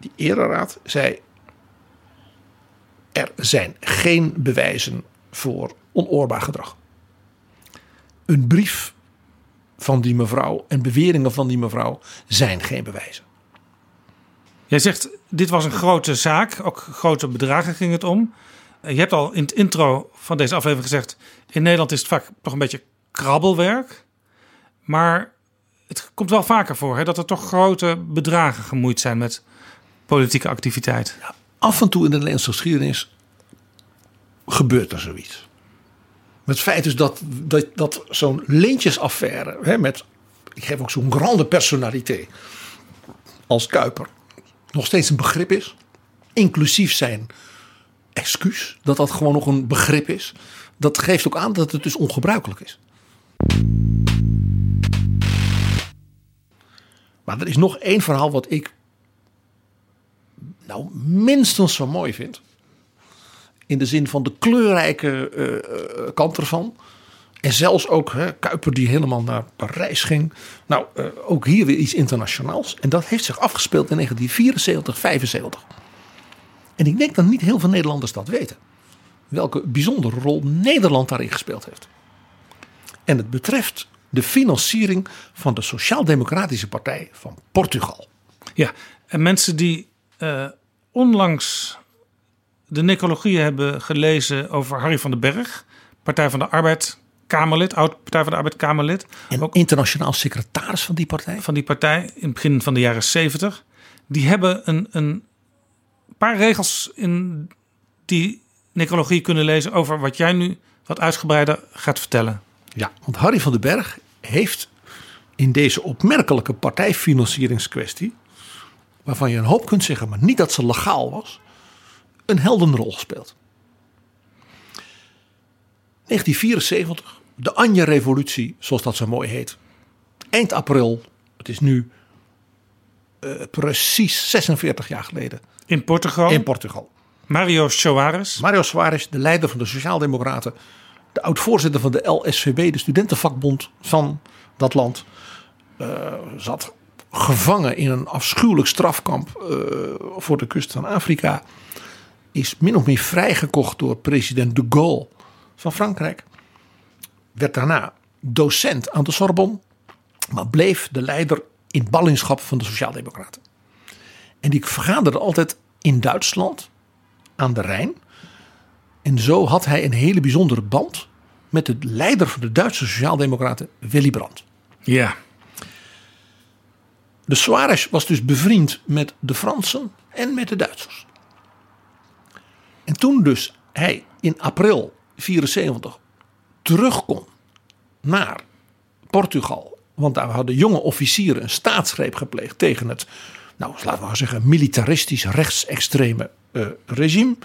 die ereraad, zei... Er zijn geen bewijzen voor onoorbaar gedrag. Een brief van die mevrouw en beweringen van die mevrouw zijn geen bewijzen. Jij zegt, dit was een grote zaak. Ook grote bedragen ging het om. Je hebt al in het intro van deze aflevering gezegd... in Nederland is het vaak toch een beetje krabbelwerk. Maar het komt wel vaker voor hè, dat er toch grote bedragen gemoeid zijn met politieke activiteit. Ja, af en toe in de Nederlandse geschiedenis gebeurt er zoiets. Het feit is dat, dat, dat zo'n lintjesaffaire, hè, met, ik geef ook zo'n grande personaliteit als Kuiper, nog steeds een begrip is. Inclusief zijn excuus, dat dat gewoon nog een begrip is. Dat geeft ook aan dat het dus ongebruikelijk is. Maar er is nog één verhaal wat ik nou minstens zo mooi vind. In de zin van de kleurrijke uh, kant ervan. En zelfs ook hè, Kuiper die helemaal naar Parijs ging. Nou, uh, ook hier weer iets internationaals. En dat heeft zich afgespeeld in 1974, 75. En ik denk dat niet heel veel Nederlanders dat weten. Welke bijzondere rol Nederland daarin gespeeld heeft. En het betreft de financiering van de Sociaal-Democratische Partij van Portugal. Ja, en mensen die uh, onlangs de necrologieën hebben gelezen over Harry van den Berg, Partij van de Arbeid Kamerlid, oud Partij van de Arbeid Kamerlid. En ook internationaal secretaris van die partij. Van die partij in het begin van de jaren 70. Die hebben een, een paar regels in die necrologie kunnen lezen over wat jij nu wat uitgebreider gaat vertellen. Ja, want Harry van den Berg heeft in deze opmerkelijke partijfinancieringskwestie, waarvan je een hoop kunt zeggen, maar niet dat ze legaal was, een heldenrol gespeeld. 1974, de Anja-revolutie, zoals dat zo mooi heet. Eind april, het is nu uh, precies 46 jaar geleden. In Portugal? In Portugal. Mario Soares. Mario Soares, de leider van de Sociaaldemocraten. De oud-voorzitter van de LSVB, de studentenvakbond van dat land. Uh, zat gevangen in een afschuwelijk strafkamp uh, voor de kust van Afrika. Is min of meer vrijgekocht door president de Gaulle van Frankrijk. Werd daarna docent aan de Sorbonne. Maar bleef de leider in ballingschap van de Sociaaldemocraten. En die vergaderde altijd in Duitsland aan de Rijn. En zo had hij een hele bijzondere band met de leider van de Duitse Sociaaldemocraten, Willy Brandt. Ja. De Suarez was dus bevriend met de Fransen en met de Duitsers. En toen dus hij in april 74 terug kon naar Portugal. Want daar hadden jonge officieren een staatsgreep gepleegd tegen het, nou laten we maar zeggen, militaristisch rechtsextreme uh, regime.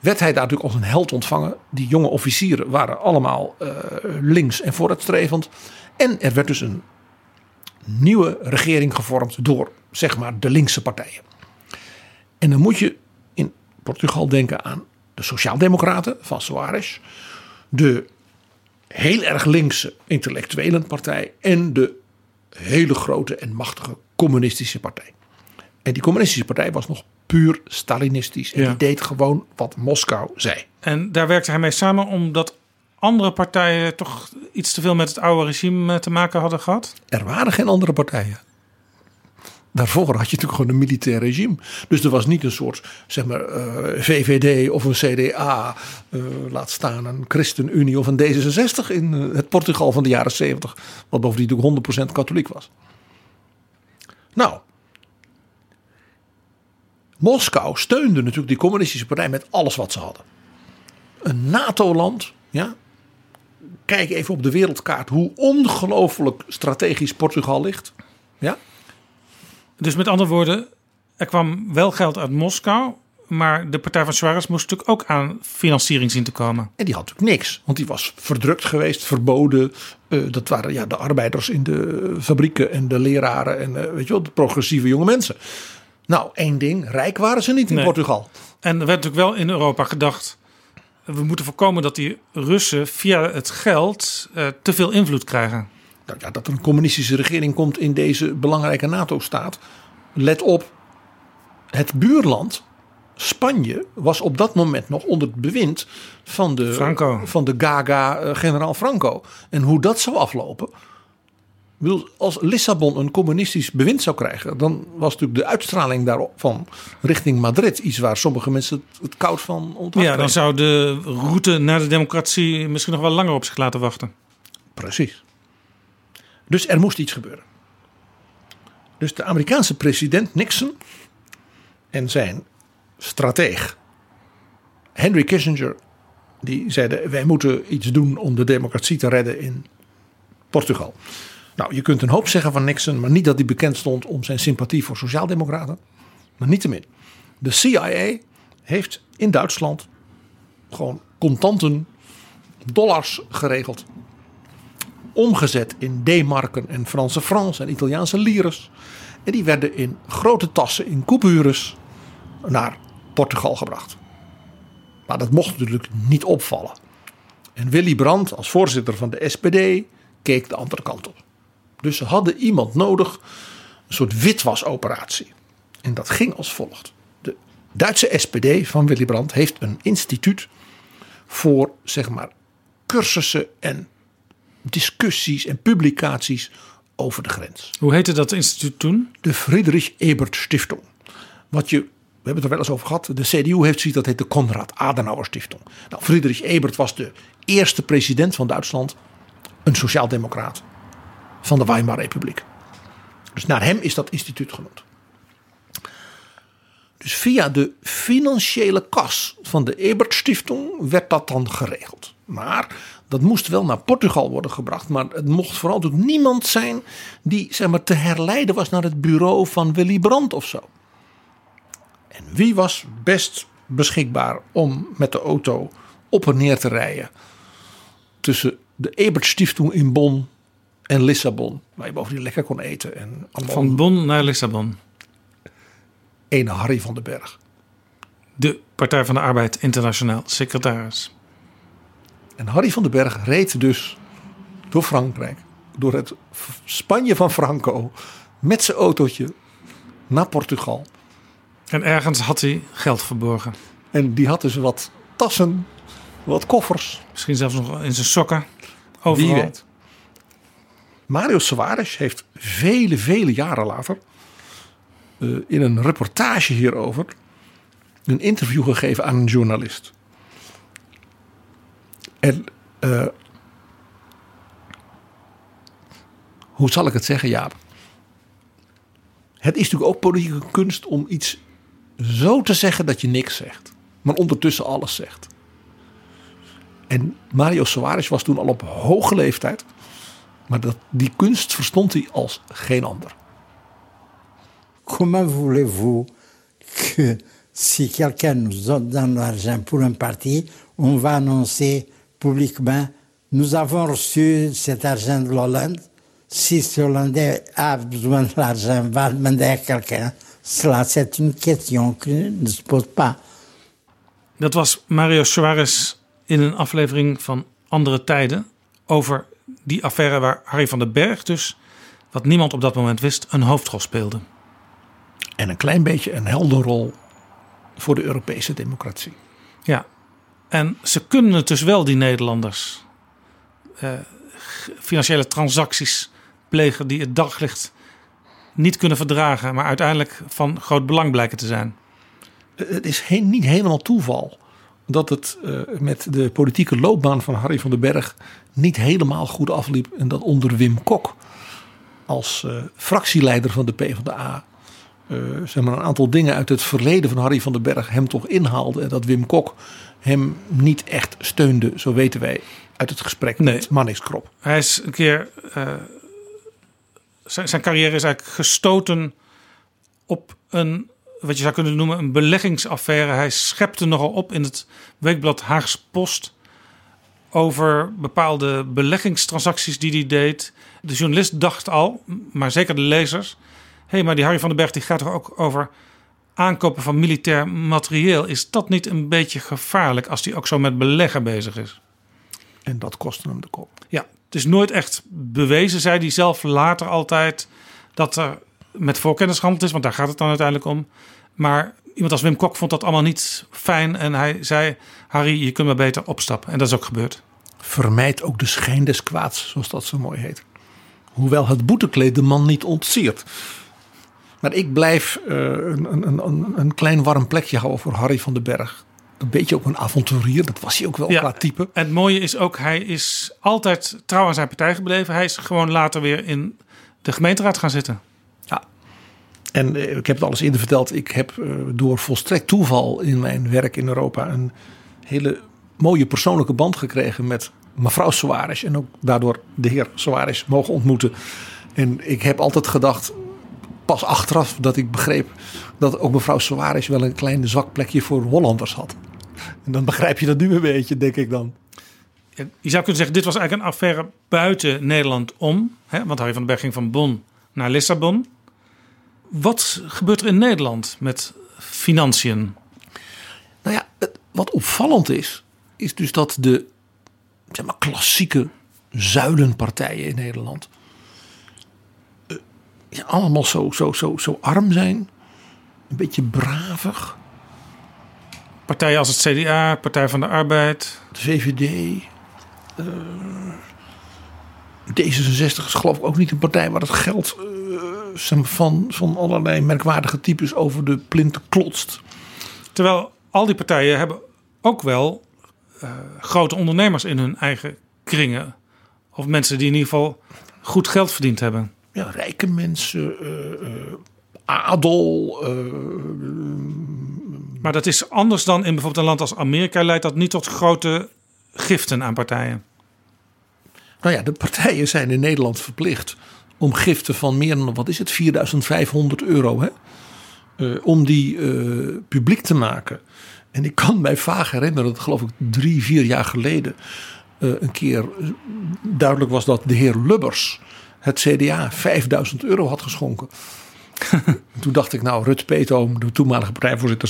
Werd hij daar natuurlijk als een held ontvangen. Die jonge officieren waren allemaal uh, links en vooruitstrevend. En er werd dus een nieuwe regering gevormd door zeg maar de linkse partijen. En dan moet je in Portugal denken aan de Sociaaldemocraten van Soares, de heel erg linkse intellectuelenpartij en de hele grote en machtige communistische partij. En die communistische partij was nog puur Stalinistisch. En Ja. die deed gewoon wat Moskou zei. En daar werkte hij mee samen omdat andere partijen toch iets te veel met het oude regime te maken hadden gehad? Er waren geen andere partijen. Daarvoor had je natuurlijk gewoon een militair regime. Dus er was niet een soort zeg maar, eh, VVD of een CDA, eh, laat staan een ChristenUnie of een D66 in eh, het Portugal van de jaren 70. Wat bovendien natuurlijk 100% katholiek was. Nou, Moskou steunde natuurlijk die communistische partij met alles wat ze hadden. Een NATO-land, ja. Kijk even op de wereldkaart hoe ongelooflijk strategisch Portugal ligt. Ja. Dus met andere woorden, er kwam wel geld uit Moskou, maar de partij van Suarez moest natuurlijk ook aan financiering zien te komen. En die had natuurlijk niks, want die was verdrukt geweest, verboden. Eh, dat waren ja, de arbeiders in de fabrieken en de leraren en eh, weet je wel, de progressieve jonge mensen. Nou, één ding, rijk waren ze niet in Nee. Portugal. En er werd natuurlijk wel in Europa gedacht, we moeten voorkomen dat die Russen via het geld eh, te veel invloed krijgen. Nou ja, dat er een communistische regering komt in deze belangrijke NATO-staat. Let op, het buurland Spanje was op dat moment nog onder het bewind van de, Franco. Van de Gaga eh, generaal Franco. En hoe dat zou aflopen. Bedoel, Als Lissabon een communistisch bewind zou krijgen, dan was natuurlijk de uitstraling daarvan richting Madrid iets waar sommige mensen het, het koud van ontwachten. Ja, dan zou de route naar de democratie misschien nog wel langer op zich laten wachten. Precies. Dus er moest iets gebeuren. Dus de Amerikaanse president Nixon en zijn strateeg Henry Kissinger, die zeiden: wij moeten iets doen om de democratie te redden in Portugal. Nou, je kunt een hoop zeggen van Nixon, maar niet dat hij bekend stond om zijn sympathie voor sociaaldemocraten. Maar niettemin. De CIA heeft in Duitsland gewoon contanten, dollars geregeld omgezet in D-marken en Franse francs en Italiaanse lires. En die werden in grote tassen, in coupures, naar Portugal gebracht. Maar dat mocht natuurlijk niet opvallen. En Willy Brandt, als voorzitter van de SPD, keek de andere kant op. Dus ze hadden iemand nodig, een soort witwasoperatie. En dat ging als volgt. De Duitse SPD van Willy Brandt heeft een instituut voor, zeg maar, cursussen en discussies en publicaties over de grens. Hoe heette dat instituut toen? De Friedrich Ebert Stiftung. Wat je, we hebben het er wel eens over gehad. De CDU heeft zoiets dat heet de Konrad Adenauer Stiftung. Nou, Friedrich Ebert was de eerste president van Duitsland. Een sociaaldemocraat van de Weimar Republiek. Dus naar hem is dat instituut genoemd. Dus via de financiële kas van de Ebert Stiftung werd dat dan geregeld. Maar dat moest wel naar Portugal worden gebracht. Maar het mocht vooral ook niemand zijn die zeg maar, te herleiden was naar het bureau van Willy Brandt of zo. En wie was best beschikbaar om met de auto op en neer te rijden tussen de Ebert Stiftung in Bonn en Lissabon, waar je bovendien lekker kon eten. En allemaal Van Bonn naar Lissabon. ene Harry van den Berg. De Partij van de Arbeid Internationaal secretaris. En Harry van den Berg reed dus door Frankrijk, door het Spanje van Franco, met zijn autootje naar Portugal. En ergens had hij geld verborgen. En die had dus wat tassen, wat koffers. Misschien zelfs nog in zijn sokken. Overal. Wie weet. Mario Soares heeft vele, vele jaren later eh, in een reportage hierover een interview gegeven aan een journalist. En eh, hoe zal ik het zeggen, Jaap? Het is natuurlijk ook politieke kunst om iets zo te zeggen dat je niks zegt, maar ondertussen alles zegt. En Mario Soares was toen al op hoge leeftijd. Maar dat, die kunst verstond hij als geen ander. Comment voulez-vous que si quelqu'un nous donne l'argent pour un parti, on va annoncer publiquement nous avons reçu cet argent de l'Hollande. Si ce Hollandais a besoin de l'argent, va demander à quelqu'un. Cela, c'est une question qui ne se pose pas. Dat was Mario Suarez in een aflevering van Andere Tijden. Over die affaire waar Harry van den Berg dus wat niemand op dat moment wist, een hoofdrol speelde. En een klein beetje een helderrol voor de Europese democratie. Ja, en ze kunnen het dus wel, die Nederlanders, eh, financiële transacties plegen die het daglicht niet kunnen verdragen, maar uiteindelijk van groot belang blijken te zijn. Het is niet helemaal toeval dat het uh, met de politieke loopbaan van Harry van den Berg niet helemaal goed afliep. En dat onder Wim Kok als uh, fractieleider van de PvdA uh, zeg maar een aantal dingen uit het verleden van Harry van den Berg hem toch inhaalde. En dat Wim Kok hem niet echt steunde, zo weten wij uit het gesprek Nee. met Mannix Krop. Hij is een keer. eh, zijn, zijn carrière is eigenlijk gestoten op een. Wat je zou kunnen noemen een beleggingsaffaire. Hij schepte nogal op in het weekblad Haags Post. Over bepaalde beleggingstransacties die hij deed. De journalist dacht al, maar zeker de lezers. Hé, hey, maar die Harry van den Berg die gaat toch ook over aankopen van militair materieel. Is dat niet een beetje gevaarlijk als hij ook zo met beleggen bezig is? En dat kostte hem de kop. Ja, het is nooit echt bewezen, zei hij zelf later altijd, dat er met voorkennis gehandeld is, want daar gaat het dan uiteindelijk om. Maar iemand als Wim Kok vond dat allemaal niet fijn en hij zei, Harry, je kunt maar beter opstappen. En dat is ook gebeurd. Vermijd ook de schijn des kwaads, zoals dat zo mooi heet. Hoewel het boetekleed de man niet ontsiert. Maar ik blijf uh, een, een, een, een, klein warm plekje houden voor Harry van den Berg. Een beetje ook een avonturier, dat was hij ook wel Ja, qua type. En het mooie is ook, hij is altijd trouw aan zijn partij gebleven. Hij is gewoon later weer in de gemeenteraad gaan zitten. En eh, ik heb het alles eerder verteld. Ik heb eh, door volstrekt toeval in mijn werk in Europa een hele mooie persoonlijke band gekregen met mevrouw Soares. En ook daardoor de heer Soares mogen ontmoeten. En ik heb altijd gedacht, pas achteraf dat ik begreep dat ook mevrouw Soares wel een klein zwak plekje voor Hollanders had. En dan begrijp je dat nu een beetje, denk ik dan. Je zou kunnen zeggen, dit was eigenlijk een affaire buiten Nederland om. Hè? Want Harry van den Berg ging van Bonn naar Lissabon. Wat gebeurt er in Nederland met financiën? Nou ja, het- wat opvallend is, is dus dat de zeg maar, klassieke zuilenpartijen in Nederland ja, allemaal zo, zo, zo, zo arm zijn. Een beetje bravig. Partijen als het CDA, Partij van de Arbeid. De VVD. eh, D66 is geloof ik ook niet een partij waar het geld eh, van, van allerlei merkwaardige types over de plinten klotst. Terwijl al die partijen hebben ook wel eh, grote ondernemers in hun eigen kringen. Of mensen die in ieder geval goed geld verdiend hebben. Ja, rijke mensen, eh, eh, adel. eh, Maar dat is anders dan in bijvoorbeeld een land als Amerika. Leidt dat niet tot grote giften aan partijen. Nou ja, de partijen zijn in Nederland verplicht om giften van meer dan, wat is het, 4500 euro, hè? Om die publiek te maken. En ik kan mij vaag herinneren dat, geloof ik, drie, vier jaar geleden een keer duidelijk was dat de heer Lubbers het CDA 5000 euro had geschonken. Toen dacht ik, nou, Rut Peetoom, de toenmalige partijvoorzitter,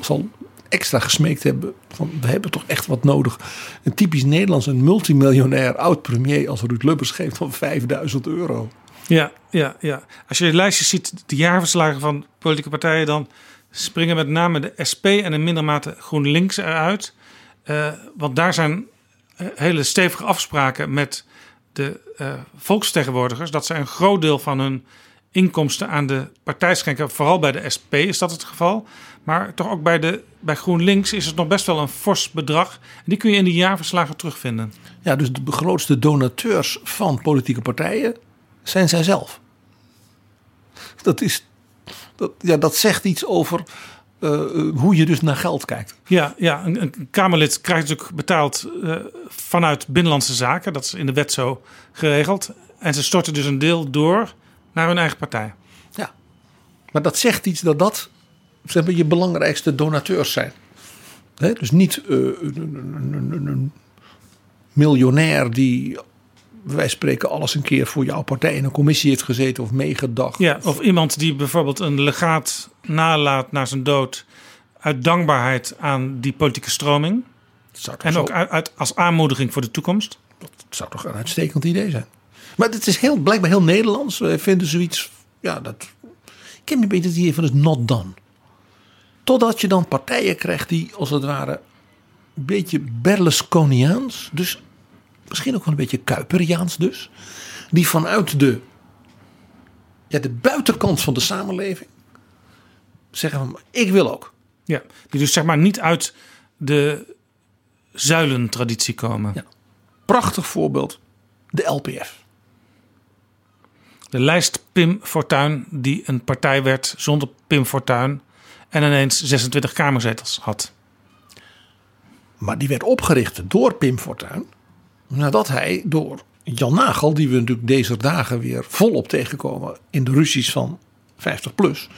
zal, extra gesmeekt hebben. Van, we hebben toch echt wat nodig. Een typisch Nederlands, een multimiljonair oud-premier als Ruud Lubbers geeft van 5000 euro. Ja, ja, ja. Als je de lijstjes ziet, de jaarverslagen van politieke partijen, dan springen met name de SP en in minder mate GroenLinks eruit. Eh, want daar zijn eh, hele stevige afspraken met de eh, volksvertegenwoordigers. Dat ze een groot deel van hun inkomsten aan de partij schenken. Vooral bij de SP is dat het geval. Maar toch ook bij, de, bij GroenLinks is het nog best wel een fors bedrag. Die kun je in die jaarverslagen terugvinden. Ja, dus de grootste donateurs van politieke partijen zijn zij zelf. Dat, is, dat, ja, dat zegt iets over eh, hoe je dus naar geld kijkt. Ja, ja een, een Kamerlid krijgt natuurlijk betaald eh, vanuit Binnenlandse Zaken. Dat is in de wet zo geregeld. En ze storten dus een deel door naar hun eigen partij. Ja, maar dat zegt iets dat dat zeg maar, je belangrijkste donateurs zijn. Dus niet eh, een miljonair die van spreken alles een keer voor jouw partij in een commissie heeft gezeten of meegedacht. Ja, of iemand die bijvoorbeeld een legaat nalaat na zijn dood uit dankbaarheid aan die politieke stroming. En zo- ook uit, uit- als aanmoediging voor de toekomst. Dat zou toch een uitstekend idee zijn. Maar het is heel, blijkbaar heel Nederlands. Wij vinden zoiets. Ja, dat. Ik heb een beetje het idee van het not done. Totdat je dan partijen krijgt die als het ware. een beetje Berlusconiaans. Dus misschien ook wel een beetje Kuiperiaans dus. Die vanuit de. Ja, de buitenkant van de samenleving. zeggen van. Ik wil ook. Ja, die dus zeg maar niet uit de zuilentraditie komen. Ja. Prachtig voorbeeld. De LPF. De lijst Pim Fortuyn, die een partij werd zonder Pim Fortuyn en ineens 26 kamerzetels had. Maar die werd opgericht door Pim Fortuyn. Nadat hij door Jan Nagel, die we natuurlijk deze dagen weer volop tegenkomen in de ruzies van 50 plus.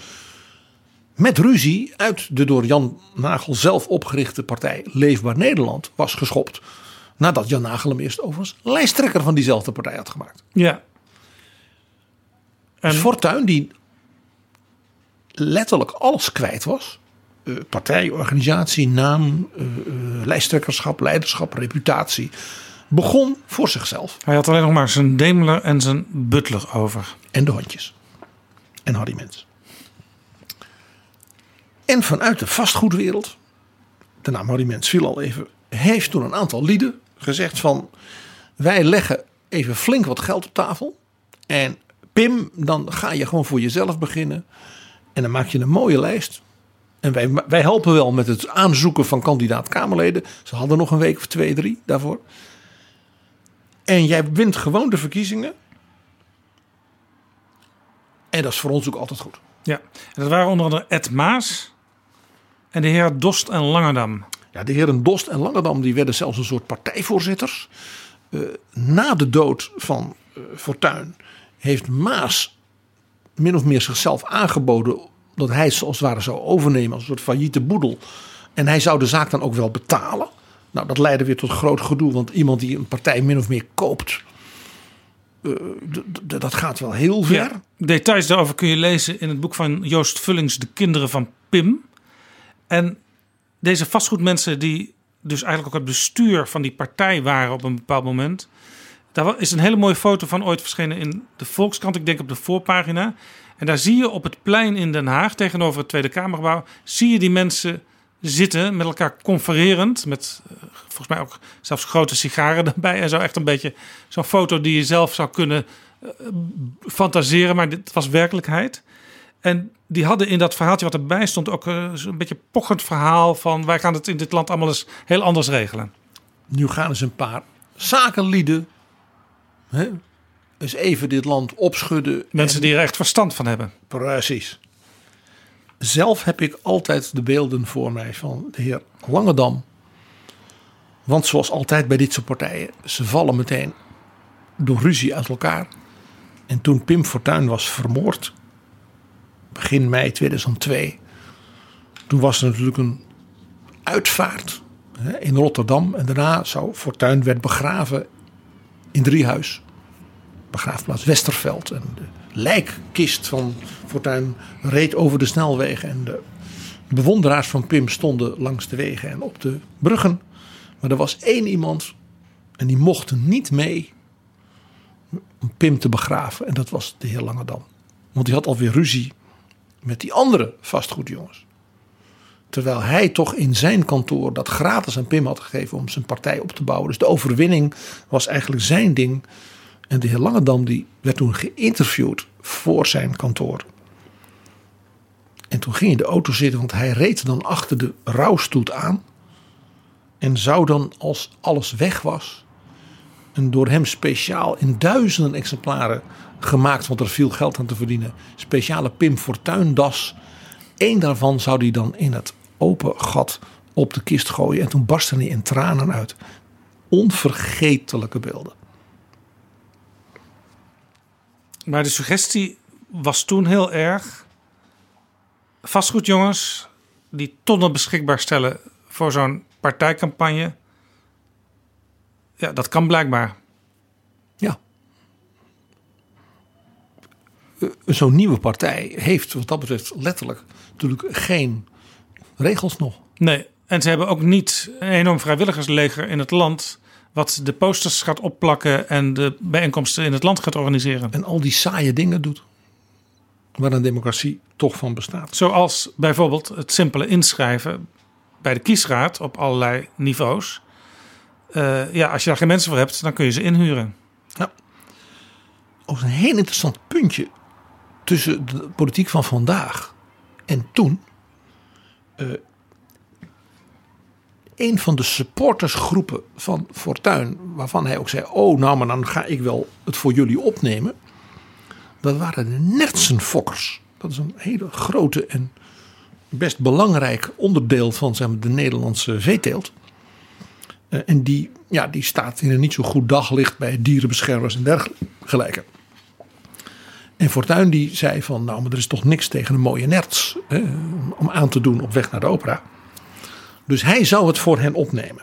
Met ruzie uit de door Jan Nagel zelf opgerichte partij Leefbaar Nederland was geschopt. Nadat Jan Nagel hem eerst overigens lijsttrekker van diezelfde partij had gemaakt. Ja. En... Dus Fortuyn die letterlijk alles kwijt was. Uh, partij, organisatie, naam, uh, uh, lijsttrekkerschap, leiderschap, reputatie. Begon voor zichzelf. Hij had alleen nog maar zijn Daimler en zijn Butler over. En de hondjes. En Harry Mens. En vanuit de vastgoedwereld, de naam Harry Mens viel al even, heeft toen een aantal lieden gezegd van wij leggen even flink wat geld op tafel. En Pim, dan ga je gewoon voor jezelf beginnen. En dan maak je een mooie lijst. En wij, wij helpen wel met het aanzoeken van kandidaat Kamerleden. Ze hadden nog een week of twee, drie daarvoor. En jij wint gewoon de verkiezingen. En dat is voor ons ook altijd goed. Ja, en dat waren onder andere Ed Maas en de heer Dost en Langerdam. Ja, de heren Dost en Langerdam die werden zelfs een soort partijvoorzitters. Uh, na de dood van uh, Fortuyn heeft Maas min of meer zichzelf aangeboden dat hij zoals het ware zou overnemen als een soort failliete boedel. En hij zou de zaak dan ook wel betalen. Nou, dat leidde weer tot groot gedoe, want iemand die een partij min of meer koopt, uh, dat gaat wel heel ver. Ja, details daarover kun je lezen in het boek van Joost Vullings, De Kinderen van Pim. En deze vastgoedmensen die dus eigenlijk ook het bestuur van die partij waren op een bepaald moment. Daar is een hele mooie foto van ooit verschenen in de Volkskrant. Ik denk op de voorpagina. En daar zie je op het plein in Den Haag tegenover het Tweede Kamergebouw. Zie je die mensen zitten met elkaar confererend. Met uh, volgens mij ook zelfs grote sigaren erbij. En zo echt een beetje zo'n foto die je zelf zou kunnen uh, fantaseren. Maar dit was werkelijkheid. En die hadden in dat verhaaltje wat erbij stond ook een beetje pochend verhaal van wij gaan het in dit land allemaal eens heel anders regelen. Nu gaan eens een paar zakenlieden hè, eens even dit land opschudden. Mensen en... die er echt verstand van hebben. Precies. Zelf heb ik altijd de beelden voor mij van de heer Langedam. Want zoals altijd bij dit soort partijen, ze vallen meteen door ruzie uit elkaar. En toen Pim Fortuyn was vermoord, begin mei 2002. Toen was er natuurlijk een uitvaart in Rotterdam. En daarna zou Fortuyn werd begraven in Driehuis. Begraafplaats Westerveld. En de lijkkist van Fortuyn reed over de snelwegen. En de bewonderaars van Pim stonden langs de wegen en op de bruggen. Maar er was één iemand en die mocht niet mee om Pim te begraven. En dat was de heer Langedam. Want die had alweer ruzie met die andere vastgoedjongens. Terwijl hij toch in zijn kantoor dat gratis aan Pim had gegeven om zijn partij op te bouwen. Dus de overwinning was eigenlijk zijn ding. En de heer Langendam die werd toen geïnterviewd voor zijn kantoor. En toen ging in de auto zitten, want hij reed dan achter de rouwstoet aan. En zou dan, als alles weg was, een door hem speciaal in duizenden exemplaren gemaakt, want er viel geld aan te verdienen, speciale Pim Fortuyn das. Eén daarvan zou hij dan in het open gat op de kist gooien. En toen barstte hij in tranen uit. Onvergetelijke beelden. Maar de suggestie was toen heel erg. Vastgoedjongens die tonnen beschikbaar stellen voor zo'n partijcampagne. Ja, dat kan blijkbaar. Ja. Zo'n nieuwe partij heeft wat dat betreft letterlijk natuurlijk geen regels nog. Nee, en ze hebben ook niet een enorm vrijwilligersleger in het land wat de posters gaat opplakken en de bijeenkomsten in het land gaat organiseren. En al die saaie dingen doet. Waar een democratie toch van bestaat. Zoals bijvoorbeeld het simpele inschrijven bij de kiesraad op allerlei niveaus. Uh, ja, als je daar geen mensen voor hebt, dan kun je ze inhuren. Ja. Ook een heel interessant puntje tussen de politiek van vandaag en toen. Uh, een van de supportersgroepen van Fortuin, waarvan hij ook zei: Oh, nou, maar dan ga ik wel het voor jullie opnemen. Dat waren de Nertsenfokkers. Dat is een hele grote en best belangrijk onderdeel van zeg maar, de Nederlandse veeteelt. Uh, en die, ja, die staat in een niet zo goed daglicht bij dierenbeschermers en dergelijke. En Fortuyn die zei van, nou, maar er is toch niks tegen een mooie nerts hè, om aan te doen op weg naar de opera. Dus hij zou het voor hen opnemen.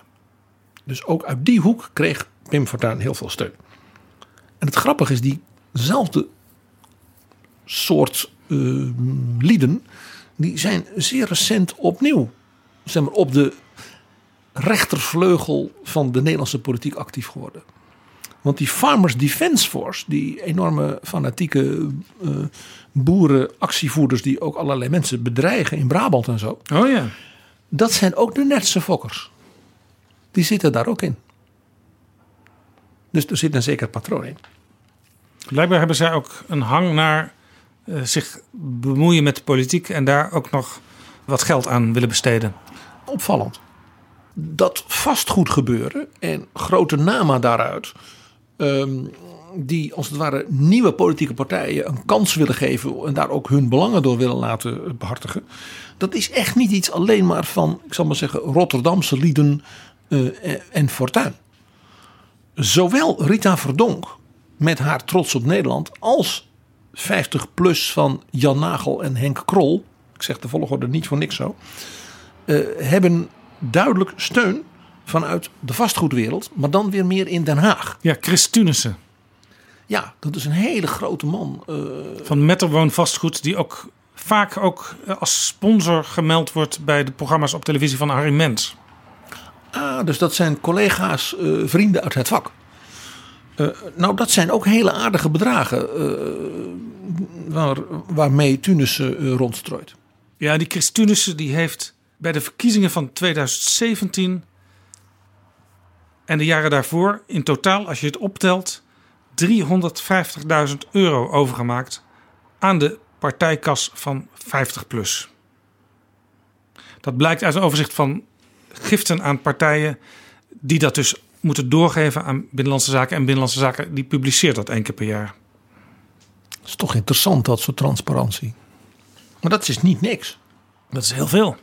Dus ook uit die hoek kreeg Pim Fortuyn heel veel steun. En het grappige is, diezelfde soort uh, lieden, die zijn zeer recent opnieuw zeg maar, op de rechtervleugel van de Nederlandse politiek actief geworden. Want die Farmers Defence Force, die enorme fanatieke uh, boerenactievoerders die ook allerlei mensen bedreigen in Brabant en zo. Oh ja. Dat zijn ook de Nertse fokkers. Die zitten daar ook in. Dus er zit een zeker patroon in. Blijkbaar hebben zij ook een hang naar uh, zich bemoeien met de politiek en daar ook nog wat geld aan willen besteden. Opvallend. Dat vastgoed gebeuren en grote namen daaruit Um, die als het ware nieuwe politieke partijen een kans willen geven en daar ook hun belangen door willen laten behartigen. Dat is echt niet iets alleen maar van, ik zal maar zeggen, Rotterdamse lieden uh, en fortuin. Zowel Rita Verdonk met haar trots op Nederland als 50 plus van Jan Nagel en Henk Krol, ik zeg de volgorde niet voor niks zo, uh, hebben duidelijk steun vanuit de vastgoedwereld, maar dan weer meer in Den Haag. Ja, Chris Tunissen. Ja, dat is een hele grote man. Uh... Van Metterwoon Vastgoed, die ook vaak ook eh, als sponsor gemeld wordt bij de programma's op televisie van Harry Mens. Ah, dus dat zijn collega's, uh, vrienden uit het vak. Uh, nou, dat zijn ook hele aardige bedragen waar, waarmee Tunissen rondstrooit. Ja, die Chris Tunissen die heeft bij de verkiezingen van 2017 en de jaren daarvoor in totaal, als je het optelt, 350.000 euro overgemaakt aan de partijkas van 50plus. Dat blijkt uit een overzicht van giften aan partijen die dat dus moeten doorgeven aan Binnenlandse Zaken. En Binnenlandse Zaken die publiceert dat één keer per jaar. Dat is toch interessant, dat soort transparantie. Maar dat is niet niks. Dat is heel veel.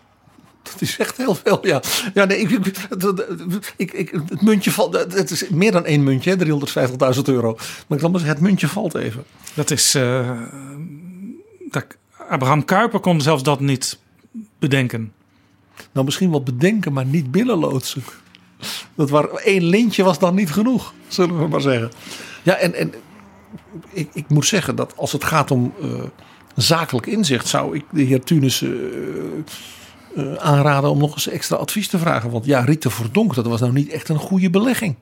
Dat is echt heel veel, ja. ja nee, ik, ik, ik, het muntje valt. Het is meer dan één muntje, 350.000 euro. Maar ik het muntje valt even. Dat is. Uh, dat, Abraham Kuiper kon zelfs dat niet bedenken. Nou, misschien wel bedenken, maar niet binnenloodsen. Dat waar, één lintje was dan niet genoeg, zullen we maar zeggen. Ja, en, en ik, ik moet zeggen dat als het gaat om uh, zakelijk inzicht, zou ik de heer Tunis. Uh, uh, aanraden om nog eens extra advies te vragen. Want ja, Rieten Verdonk, dat was nou niet echt een goede belegging.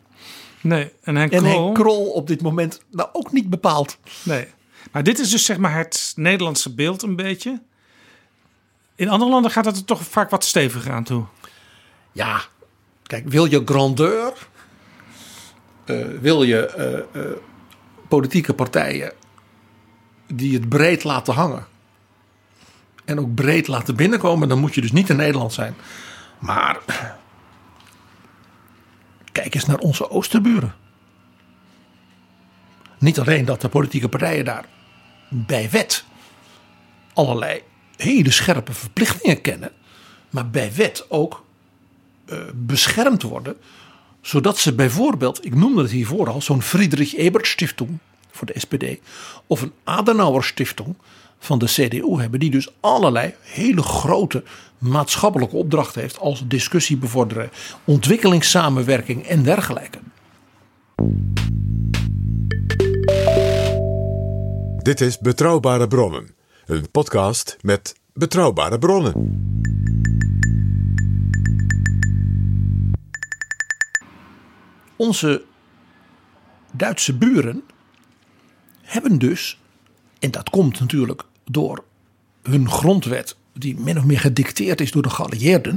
Nee, en Henk en Krol... Krol op dit moment nou ook niet bepaald. Nee, maar dit is dus zeg maar het Nederlandse beeld een beetje. In andere landen gaat het er toch vaak wat steviger aan toe. Ja, kijk, wil je grandeur? Uh, wil je uh, politieke partijen die het breed laten hangen? En ook breed laten binnenkomen, dan moet je dus niet in Nederland zijn. Maar kijk eens naar onze oosterburen. Niet alleen dat de politieke partijen daar bij wet allerlei hele scherpe verplichtingen kennen, maar bij wet ook uh, beschermd worden, zodat ze bijvoorbeeld, ik noemde het hiervoor al, zo'n Friedrich Ebert Stiftung voor de SPD of een Adenauer Stiftung van de CDU hebben, die dus allerlei hele grote maatschappelijke opdrachten heeft als discussie bevorderen, ontwikkelingssamenwerking en dergelijke. Dit is Betrouwbare Bronnen, een podcast met betrouwbare bronnen. onze Duitse buren hebben dus, en dat komt natuurlijk door hun grondwet, die min of meer gedicteerd is door de geallieerden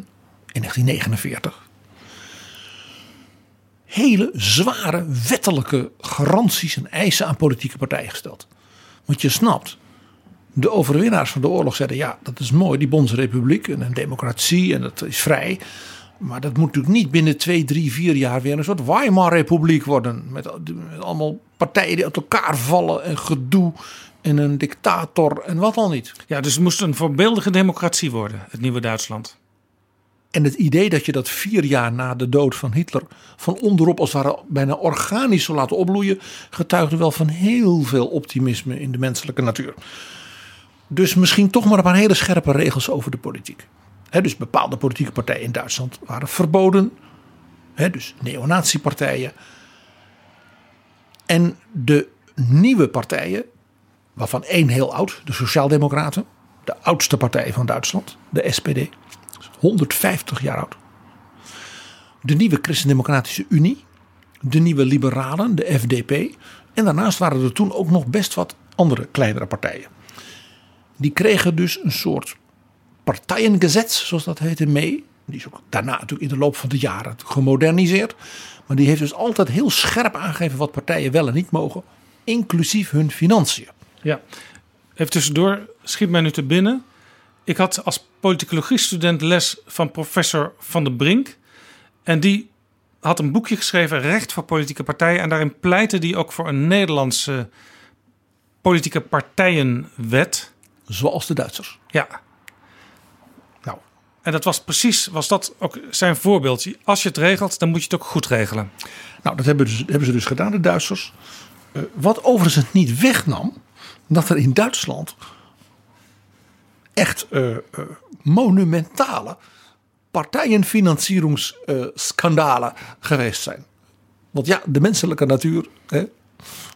in 1949, hele zware wettelijke garanties en eisen aan politieke partijen gesteld. Want je snapt, de overwinnaars van de oorlog zeiden: ja, dat is mooi, die Bondsrepubliek en een democratie en dat is vrij. Maar dat moet natuurlijk niet binnen twee, drie, vier jaar weer een soort Weimar-republiek worden. Met, met allemaal partijen die uit elkaar vallen en gedoe en een dictator en wat al niet. Ja, dus het moest een voorbeeldige democratie worden, het nieuwe Duitsland. En het idee dat je dat vier jaar na de dood van Hitler van onderop als het ware bijna organisch zou laten opbloeien, getuigde wel van heel veel optimisme in de menselijke natuur. Dus misschien toch maar een paar hele scherpe regels over de politiek. dus bepaalde politieke partijen in Duitsland waren verboden. dus neonatiepartijen. En de nieuwe partijen, waarvan één heel oud, de Sociaaldemocraten, de oudste partij van Duitsland, de SPD, 150 jaar oud. De nieuwe Christendemocratische Unie, de nieuwe Liberalen, de FDP. En daarnaast waren er toen ook nog best wat andere kleinere partijen. Die kregen dus een soort partijengezet, zoals dat heette, mee. Die is ook daarna natuurlijk in de loop van de jaren gemoderniseerd. Maar die heeft dus altijd heel scherp aangegeven wat partijen wel en niet mogen, inclusief hun financiën. Ja, even tussendoor, schiet mij nu te binnen. Ik had als politicologie-student les van professor Van der Brink. En die had een boekje geschreven, Recht voor politieke partijen. En daarin pleitte die ook voor een Nederlandse politieke partijenwet. Zoals de Duitsers. Ja. Nou. En dat was precies, was dat ook zijn voorbeeld. Als je het regelt, dan moet je het ook goed regelen. Nou, dat hebben, dus, hebben ze dus gedaan, de Duitsers. Uh, wat overigens het niet wegnam, dat er in Duitsland echt uh, uh, monumentale partijenfinancieringsschandalen geweest zijn. Want ja, de menselijke natuur, hè,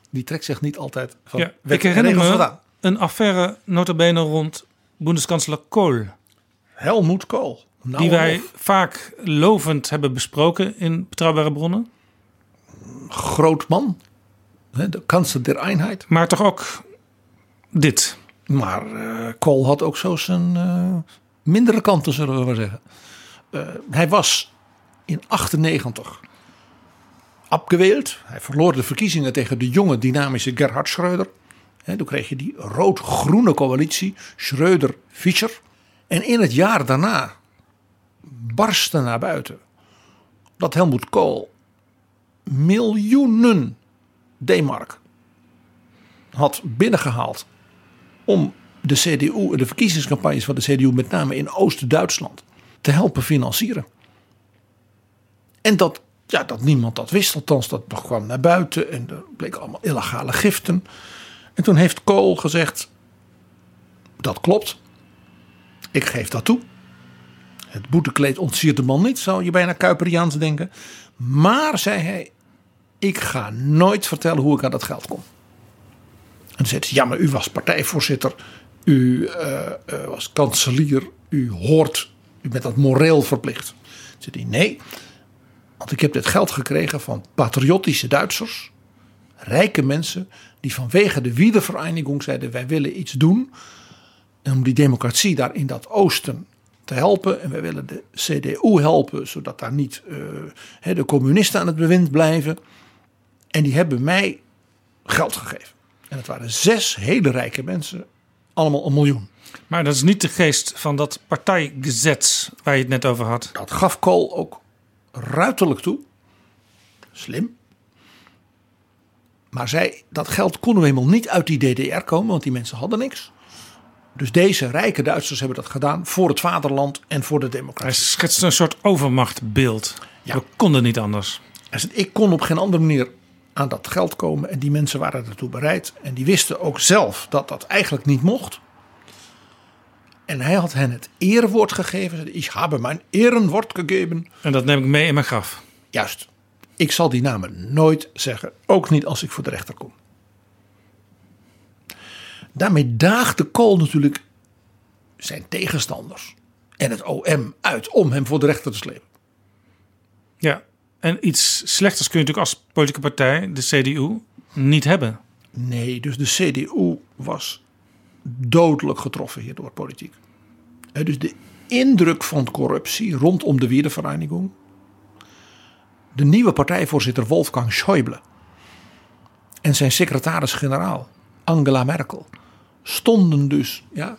die trekt zich niet altijd van ja, Ik herinner me vandaan. een affaire notabene rond Bundeskanzler Kohl. Helmoet Kohl. Nou die wij of. vaak lovend hebben besproken in Betrouwbare Bronnen. Groot man. De kansler der Einheid. Maar toch ook dit. Maar uh, Kool had ook zo zijn uh, mindere kanten, zullen we maar zeggen. Uh, hij was in 98 afgeweeld. Hij verloor de verkiezingen tegen de jonge dynamische Gerhard Schreuder. Toen kreeg je die rood-groene coalitie, Schreuder-Fischer. En in het jaar daarna barstte naar buiten dat Helmoet Kool miljoenen D-mark had binnengehaald om de CDU de verkiezingscampagnes van de CDU, met name in Oost-Duitsland, te helpen financieren. En dat, ja, dat niemand dat wist, althans dat kwam naar buiten en er bleken allemaal illegale giften. En toen heeft Kool gezegd: Dat klopt, ik geef dat toe. Het boetekleed ontsiert de man niet, zou je bijna Kuiperiaans denken. Maar, zei hij, ik ga nooit vertellen hoe ik aan dat geld kom. En dan zegt ze, ja, maar u was partijvoorzitter, u uh, uh, was kanselier, u hoort, u bent dat moreel verplicht. Dan zegt hij, nee, want ik heb dit geld gekregen van patriotische Duitsers, rijke mensen, die vanwege de Wiedervereinigung zeiden, wij willen iets doen om die democratie daar in dat oosten te helpen. En wij willen de CDU helpen, zodat daar niet uh, de communisten aan het bewind blijven. En die hebben mij geld gegeven. En het waren zes hele rijke mensen, allemaal een miljoen. Maar dat is niet de geest van dat partijgezet waar je het net over had. Dat gaf Kool ook ruiterlijk toe. Slim. Maar zei, dat geld kon nu eenmaal niet uit die DDR komen, want die mensen hadden niks. Dus deze rijke Duitsers hebben dat gedaan voor het vaderland en voor de democratie. Hij schetst een soort overmachtbeeld. Ja. We konden niet anders. Ik kon op geen andere manier aan dat geld komen. En die mensen waren ertoe bereid. En die wisten ook zelf dat dat eigenlijk niet mocht. En hij had hen het erewoord gegeven. Ik heb mijn erenwoord gegeven. En dat neem ik mee in mijn graf. Juist. Ik zal die namen nooit zeggen. Ook niet als ik voor de rechter kom. Daarmee daagde Kool natuurlijk zijn tegenstanders en het OM uit om hem voor de rechter te slepen. Ja, En iets slechters kun je natuurlijk als politieke partij, de CDU, niet hebben. Nee, dus de CDU was dodelijk getroffen hier door politiek. Dus de indruk van corruptie rondom de Wiedervereinigung. De nieuwe partijvoorzitter Wolfgang Schäuble en zijn secretaris-generaal Angela Merkel stonden dus, ja,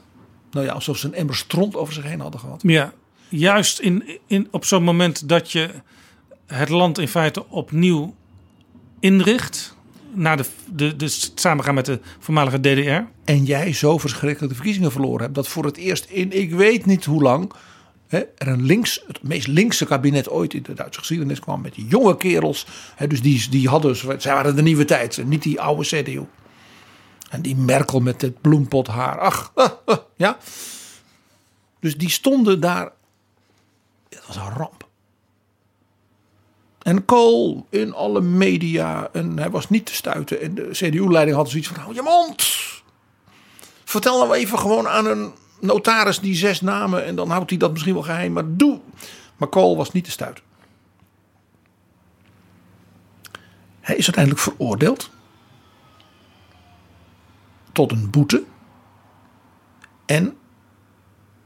nou ja, alsof ze een emmer stront over zich heen hadden gehad. Ja, juist in, in, op zo'n moment dat je het land in feite opnieuw inricht. Na de, de, de samengaan met de voormalige DDR. En jij zo verschrikkelijk de verkiezingen verloren hebt. Dat voor het eerst in ik weet niet hoe lang. Er een links, het meest linkse kabinet ooit in de Duitse geschiedenis kwam. Met jonge kerels. Hè, dus die, die hadden, zij waren de nieuwe tijd. Niet die oude CDU. En die Merkel met het bloempot haar. Ach, ja. Dus die stonden daar. Het was een ramp. En Kool in alle media. En hij was niet te stuiten. En de CDU-leiding had zoiets van: hou je mond. Vertel nou even gewoon aan een notaris die zes namen. En dan houdt hij dat misschien wel geheim. Maar doe. Maar Kool was niet te stuiten. Hij is uiteindelijk veroordeeld. Tot een boete. En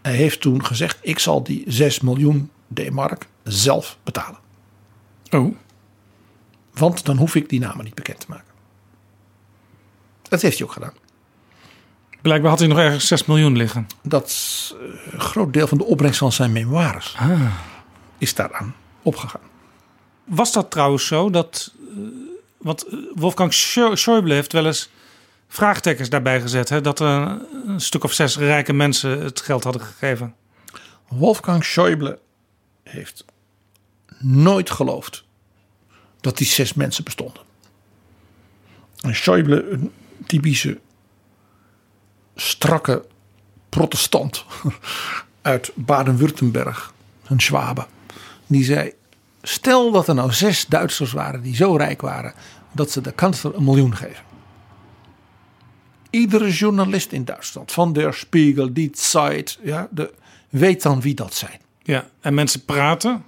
hij heeft toen gezegd: ik zal die 6 miljoen D-mark zelf betalen. Oh. Want dan hoef ik die namen niet bekend te maken. Dat heeft hij ook gedaan. Blijkbaar had hij nog ergens 6 miljoen liggen. Dat is, eh, een groot deel van de opbrengst van zijn memoires is daaraan opgegaan. Was dat trouwens zo dat. eh, want eh, Wolfgang Schä- Schäuble heeft wel eens vraagtekens daarbij gezet. Hè, dat er een stuk of zes rijke mensen het geld hadden gegeven. Wolfgang Schäuble heeft nooit geloofd dat die zes mensen bestonden. En Schäuble, een typische strakke protestant uit Baden-Württemberg, een Schwabe, die zei: Stel dat er nou zes Duitsers waren die zo rijk waren dat ze de kanselier een miljoen geven. Iedere journalist in Duitsland, van der Spiegel, die Zeit, ja, de, weet dan wie dat zijn. Ja, en mensen praten.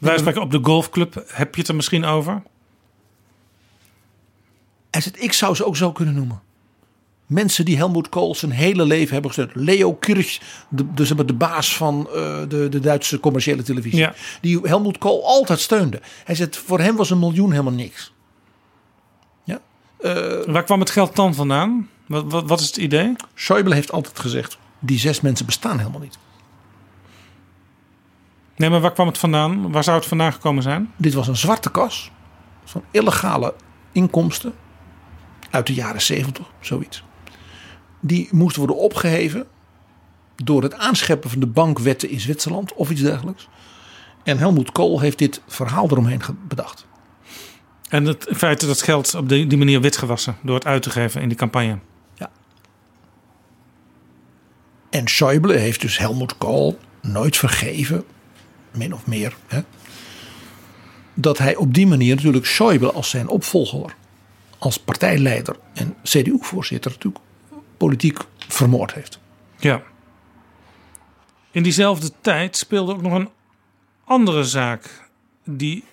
Wij spreken op de golfclub. Heb je het er misschien over? Hij zegt, ik zou ze ook zo kunnen noemen. Mensen die Helmoet Kool zijn hele leven hebben gesteund. Leo Kirch, de, de, zeg maar de baas van eh, de, de Duitse commerciële televisie. Ja. Die Helmoet Kool altijd steunde. Hij zegt, voor hem was een miljoen helemaal niks. Ja? Eh, Waar kwam het geld dan vandaan? Wat, wat, wat is het idee? Schäuble heeft altijd gezegd, die zes mensen bestaan helemaal niet. Nee, maar waar kwam het vandaan? Waar zou het vandaan gekomen zijn? Dit was een zwarte kas van illegale inkomsten uit de jaren 70, zoiets. Die moest worden opgeheven door het aanscheppen van de bankwetten in Zwitserland of iets dergelijks. En Helmoet Kool heeft dit verhaal eromheen bedacht. En het feit dat het geld op die, die manier witgewassen door het uit te geven in die campagne. En Schäuble heeft dus Helmoet Kool nooit vergeven, min of meer, hè, dat hij op die manier natuurlijk Schäuble als zijn opvolger, als partijleider en CDU-voorzitter natuurlijk politiek vermoord heeft. Ja. In diezelfde tijd speelde ook nog een andere zaak die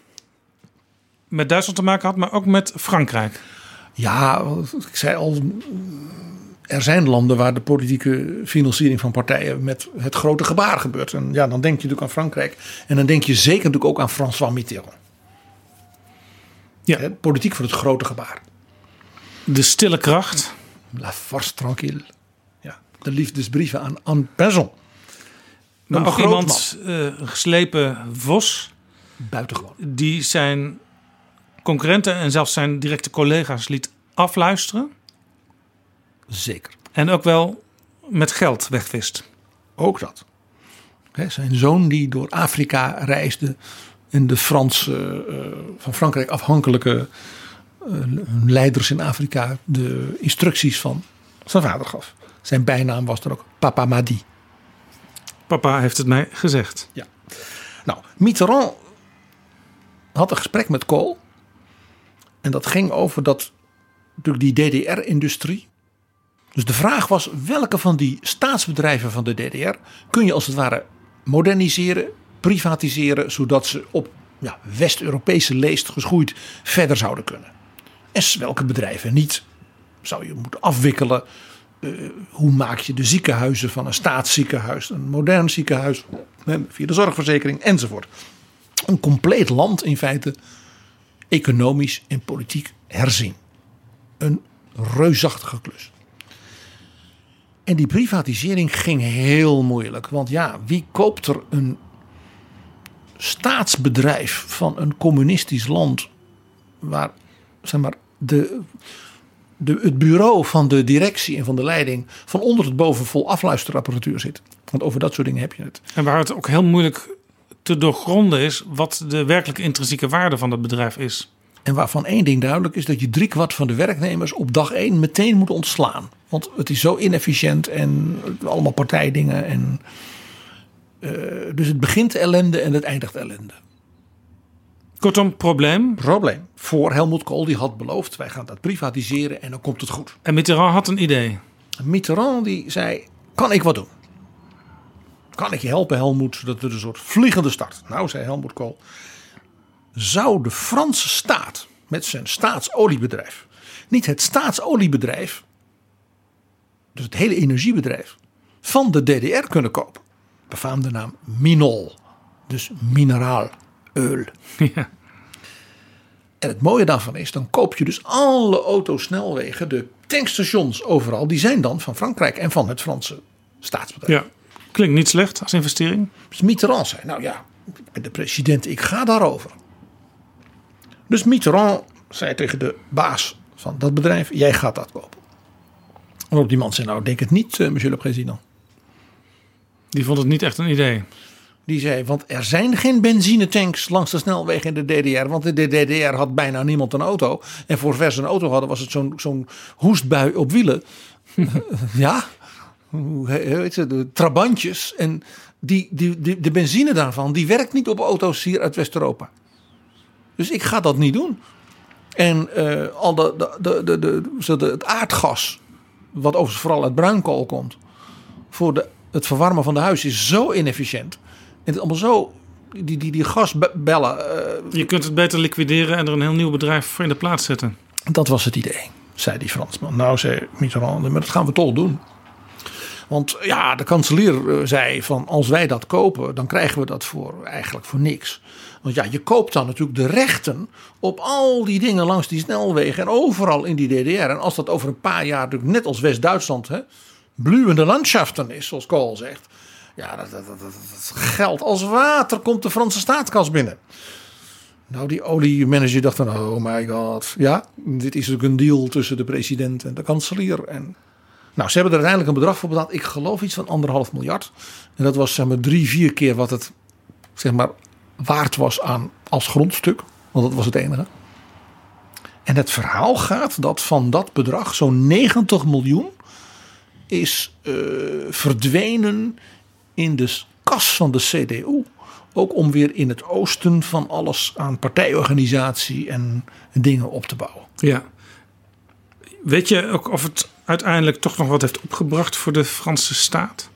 met Duitsland te maken had, maar ook met Frankrijk. Ja, ik zei al, er zijn landen waar de politieke financiering van partijen met het grote gebaar gebeurt. En ja, dan denk je natuurlijk aan Frankrijk. En dan denk je zeker natuurlijk ook aan François Mitterrand. Ja. Politiek voor het grote gebaar. De stille kracht. La force tranquille. Ja, de liefdesbrieven aan Anne Een groot iemand, eh, een geslepen vos, Buitengewoon. die zijn concurrenten en zelfs zijn directe collega's liet afluisteren. Zeker. En ook wel met geld wegwist. Ook dat. Zijn zoon die door Afrika reisde. En de Franse, eh, van Frankrijk afhankelijke eh, leiders in Afrika de instructies van zijn vader gaf. Zijn bijnaam was dan ook Papa Madi. Papa heeft het mij gezegd. Ja. Nou, Mitterrand had een gesprek met Kool. En dat ging over dat, natuurlijk die DDR-industrie. Dus de vraag was, welke van die staatsbedrijven van de DDR kun je als het ware moderniseren, privatiseren, zodat ze op ja, West-Europese leest geschoeid verder zouden kunnen. En welke bedrijven niet zou je moeten afwikkelen. Eh, hoe maak je de ziekenhuizen van een staatsziekenhuis, een modern ziekenhuis, via de zorgverzekering enzovoort. Een compleet land in feite economisch en politiek herzien. Een reusachtige klus. En die privatisering ging heel moeilijk. Want ja, wie koopt er een staatsbedrijf van een communistisch land waar zeg maar, de, de, het bureau van de directie en van de leiding van onder tot boven vol afluisterapparatuur zit. Want over dat soort dingen heb je het. En waar het ook heel moeilijk te doorgronden is wat de werkelijke intrinsieke waarde van dat bedrijf is. En waarvan één ding duidelijk is dat je driekwart van de werknemers op dag één meteen moet ontslaan. Want het is zo inefficiënt en allemaal partijdingen. En, eh, dus het begint ellende en het eindigt ellende. Kortom, probleem. Probleem. Voor Helmut Kool die had beloofd wij gaan dat privatiseren en dan komt het goed. En Mitterrand had een idee. Mitterrand die zei kan ik wat doen? Kan ik je helpen Helmut zodat er een soort vliegende start. Nou zei Helmut Kool zou de Franse staat met zijn staatsoliebedrijf niet het staatsoliebedrijf, dus het hele energiebedrijf, van de DDR kunnen kopen. Befaamde naam Minol, dus mineraal öl. Ja. En het mooie daarvan is, dan koop je dus alle autosnelwegen, de tankstations overal, die zijn dan van Frankrijk en van het Franse staatsbedrijf. Ja, klinkt niet slecht als investering. Dus Mitterrand zei, nou ja, ik ben de president, ik ga daarover. Dus Mitterrand zei tegen de baas van dat bedrijf, jij gaat dat kopen. Waarop die man zei, nou denk het niet, eh, monsieur le président. Die vond het niet echt een idee. Die zei, want er zijn geen benzinetanks langs de snelweg in de DDR. Want in de DDR had bijna niemand een auto. En voor vers een auto hadden was het zo'n zo'n hoestbui op wielen. ja, hoe heet het, de trabantjes. En die, die, die, de benzine daarvan, die werkt niet op auto's hier uit West-Europa. Dus ik ga dat niet doen. En uh, al de, de, de, de, de, het aardgas, wat overigens vooral uit bruinkool komt, voor de, het verwarmen van de huis is zo inefficiënt. En het allemaal zo, die, die, die gasbellen. Uh, Je kunt het beter liquideren en er een heel nieuw bedrijf voor in de plaats zetten. Dat was het idee, zei die Fransman. Nou, zei Mitterrand, maar dat gaan we toch doen. Want ja, de kanselier eh, zei van als wij dat kopen, dan krijgen we dat voor eigenlijk voor niks. Want ja, je koopt dan natuurlijk de rechten op al die dingen langs die snelwegen en overal in die DDR. En als dat over een paar jaar natuurlijk net als West-Duitsland bluwende landschaften is, zoals Kool zegt. Ja, dat, dat, dat, geld als water komt de Franse staatskas binnen. Nou, die oliemanager dacht dan, oh my god. Ja, dit is natuurlijk een deal tussen de president en de kanselier. En nou, ze hebben er uiteindelijk een bedrag voor betaald. Ik geloof iets van anderhalf miljard. En dat was zeg maar drie, vier keer wat het zeg maar waard was aan als grondstuk. Want dat was het enige. En het verhaal gaat dat van dat bedrag zo'n 90 miljoen is uh, verdwenen in de kas van de CDU. Ook om weer in het oosten van alles aan partijorganisatie en dingen op te bouwen. Ja. Weet je ook of het uiteindelijk toch nog wat heeft opgebracht voor de Franse staat?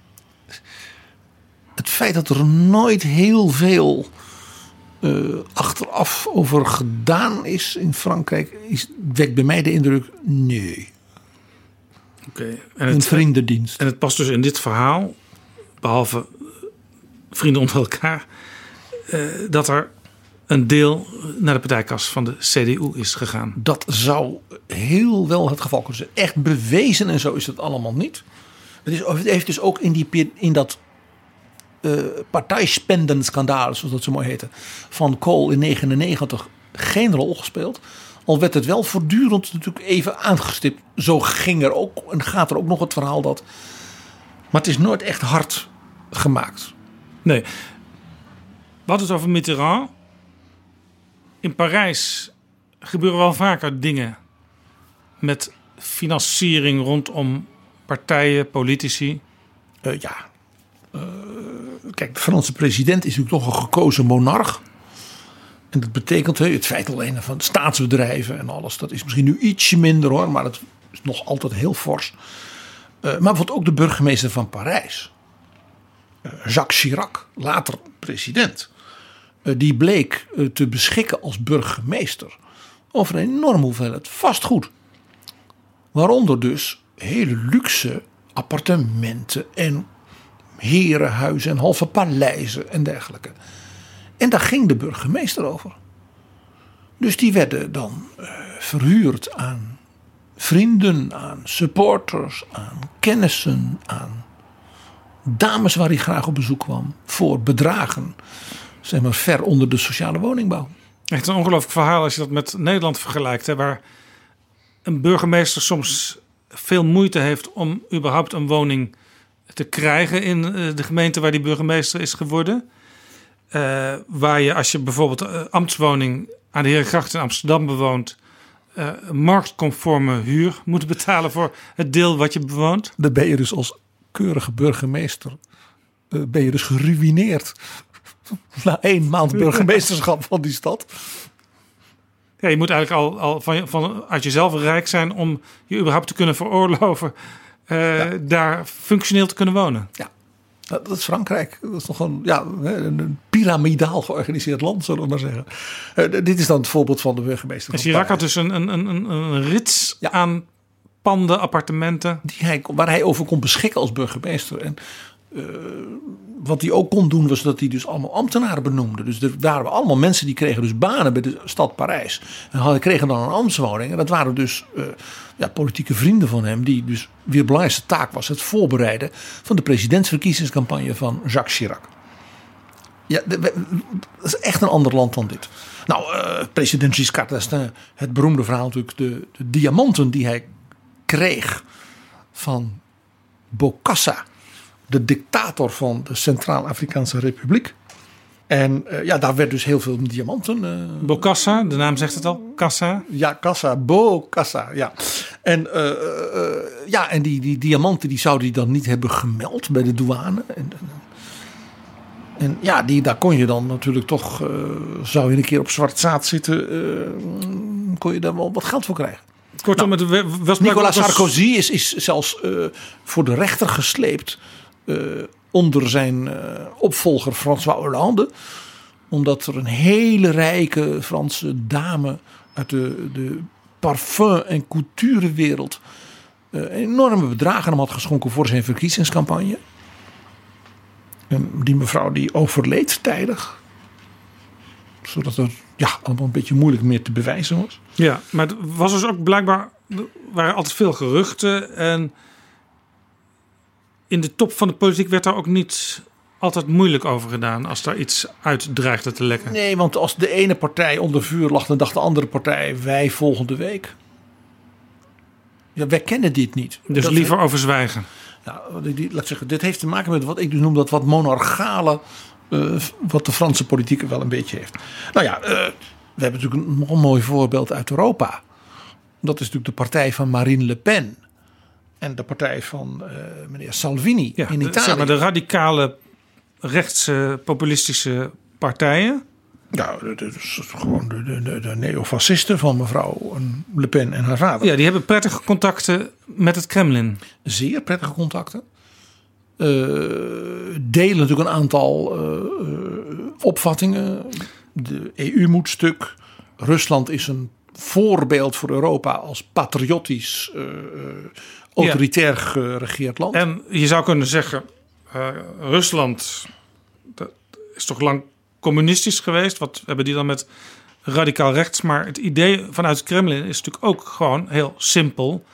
Het feit dat er nooit heel veel uh, achteraf over gedaan is in Frankrijk, is, wekt bij mij de indruk: nee. Oké. En een vriendendienst. En het past dus in dit verhaal, behalve vrienden onder elkaar, uh, dat er een deel naar de partijkas van de CDU is gegaan. Dat zou heel wel het geval kunnen zijn. Echt bewezen en zo is het allemaal niet. Het, is, het heeft dus ook in, die, in dat partijspendenschandaal, zoals dat zo mooi heette, van Kool in 1999 geen rol gespeeld. Al werd het wel voortdurend natuurlijk even aangestipt. Zo ging er ook en gaat er ook nog het verhaal dat. Maar het is nooit echt hard gemaakt. Nee. Wat is over Mitterrand? In Parijs gebeuren wel vaker dingen met financiering rondom partijen, politici. Uh, ja. Uh, kijk, de Franse president is natuurlijk toch een gekozen monarch. En dat betekent het feit alleen van staatsbedrijven en alles. Dat is misschien nu ietsje minder hoor, maar het is nog altijd heel fors. Uh, maar bijvoorbeeld ook de burgemeester van Parijs. Jacques Chirac, later president eh, die bleek eh, te beschikken als burgemeester over een enorme hoeveelheid vastgoed. Waaronder dus hele luxe appartementen en herenhuizen en halve paleizen en dergelijke. En daar ging de burgemeester over. Dus die werden dan eh, verhuurd aan vrienden, aan supporters, aan kennissen, aan dames waar hij graag op bezoek kwam. Voor bedragen, zeg maar ver onder de sociale woningbouw. Echt een ongelooflijk verhaal als je dat met Nederland vergelijkt. Hè, waar een burgemeester soms veel moeite heeft om überhaupt een woning te krijgen in eh, de gemeente waar die burgemeester is geworden. Eh, waar je als je bijvoorbeeld uh, ambtswoning aan de Herengracht in Amsterdam bewoont, uh, marktconforme huur moet betalen voor het deel wat je bewoont. Dan ben je dus als keurige burgemeester ben je dus geruineerd na één maand burgemeesterschap van die stad. Ja, je moet eigenlijk al, al van, van, uit jezelf rijk zijn om je überhaupt te kunnen veroorloven ja. daar functioneel te kunnen wonen. Ja, dat is Frankrijk. Dat is nog een, ja, een piramidaal georganiseerd land, zullen we maar zeggen. Uh, dit is dan het voorbeeld van de burgemeester. En Chirac had dus een, een, een, een rits ja. aan panden, appartementen. Die hij, waar hij over kon beschikken als burgemeester. En uh, wat hij ook kon doen was dat hij dus allemaal ambtenaren benoemde. Dus er waren allemaal mensen die kregen dus banen bij de stad Parijs. En hadden, kregen dan een ambtswoning. En dat waren dus uh, ja, politieke vrienden van hem. Die dus weer belangrijkste taak was het voorbereiden van de presidentsverkiezingscampagne van Jacques Chirac. Ja, dat is echt een ander land dan dit. Nou, uh, president Giscard d'Estaing, het beroemde verhaal natuurlijk, de, de diamanten die hij kreeg van Bokassa de dictator van de Centraal-Afrikaanse Republiek. En uh, ja, daar werd dus heel veel diamanten. Uh, Bokassa, de naam zegt het al, Kassa. Ja, Kassa, Bokassa, ja. En, uh, ja, en die, die diamanten die zou hij dan niet hebben gemeld bij de douane. En, en ja, die, daar kon je dan natuurlijk toch, zou je een keer op zwart zaad zitten, kon je daar wel wat geld voor krijgen. Kortom, nou, het was Nicolas Sarkozy is, is zelfs voor de rechter gesleept onder zijn uh, opvolger François Hollande. Omdat er een hele rijke Franse dame uit de, de parfum- en couturewereld uh, enorme bedragen hem had geschonken voor zijn verkiezingscampagne. En die mevrouw die overleed tijdig. Zodat er ja, allemaal een beetje moeilijk meer te bewijzen was. Ja, maar het was dus ook blijkbaar. Er waren altijd veel geruchten. En in de top van de politiek werd daar ook niet altijd moeilijk over gedaan als daar iets uit dreigde te lekken. Nee, want als de ene partij onder vuur lag, dan dacht de andere partij wij volgende week. Ja, wij kennen dit niet. Dus dat liever over zwijgen. Nou, laat zeggen, dit heeft te maken met wat ik dus noem dat wat monarchale, uh, wat de Franse politiek wel een beetje heeft. Nou ja, uh, we hebben natuurlijk een mooi voorbeeld uit Europa. Dat is natuurlijk de partij van Marine Le Pen en de partij van uh, meneer Salvini ja, in Italië. Zeg maar de radicale rechtse populistische partijen. Ja, dat is gewoon de, de, de neofascisten van mevrouw Le Pen en haar vader. Ja, die hebben prettige contacten met het Kremlin. Zeer prettige contacten. Uh, delen natuurlijk een aantal uh, opvattingen. De EU moet stuk. Rusland is een voorbeeld voor Europa als patriotisch uh, autoritair geregeerd land. En je zou kunnen zeggen, uh, Rusland dat is toch lang communistisch geweest. Wat hebben die dan met radicaal rechts? Maar het idee vanuit het Kremlin is natuurlijk ook gewoon heel simpel.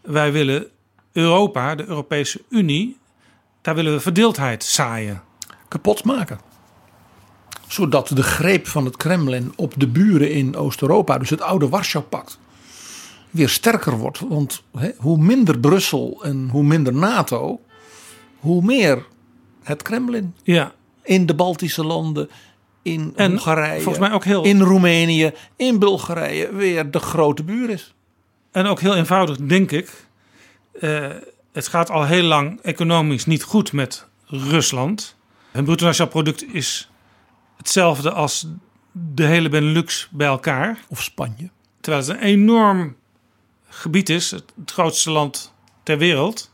Wij willen Europa, de Europese Unie, daar willen we verdeeldheid zaaien. Kapot maken. Zodat de greep van het Kremlin op de buren in Oost-Europa, dus het oude Warschau-pact, weer sterker wordt. Want hè, hoe minder Brussel en hoe minder NATO, hoe meer het Kremlin. Ja. In de Baltische landen, in en Hongarije, volgens mij ook heel... in Roemenië, in Bulgarije weer de grote buur is. En ook heel eenvoudig, denk ik. Uh, het gaat al heel lang economisch niet goed met Rusland. Het bruto nationaal product is hetzelfde als de hele Benelux bij elkaar. Of Spanje. Terwijl het een enorm gebied is, het, grootste land ter wereld.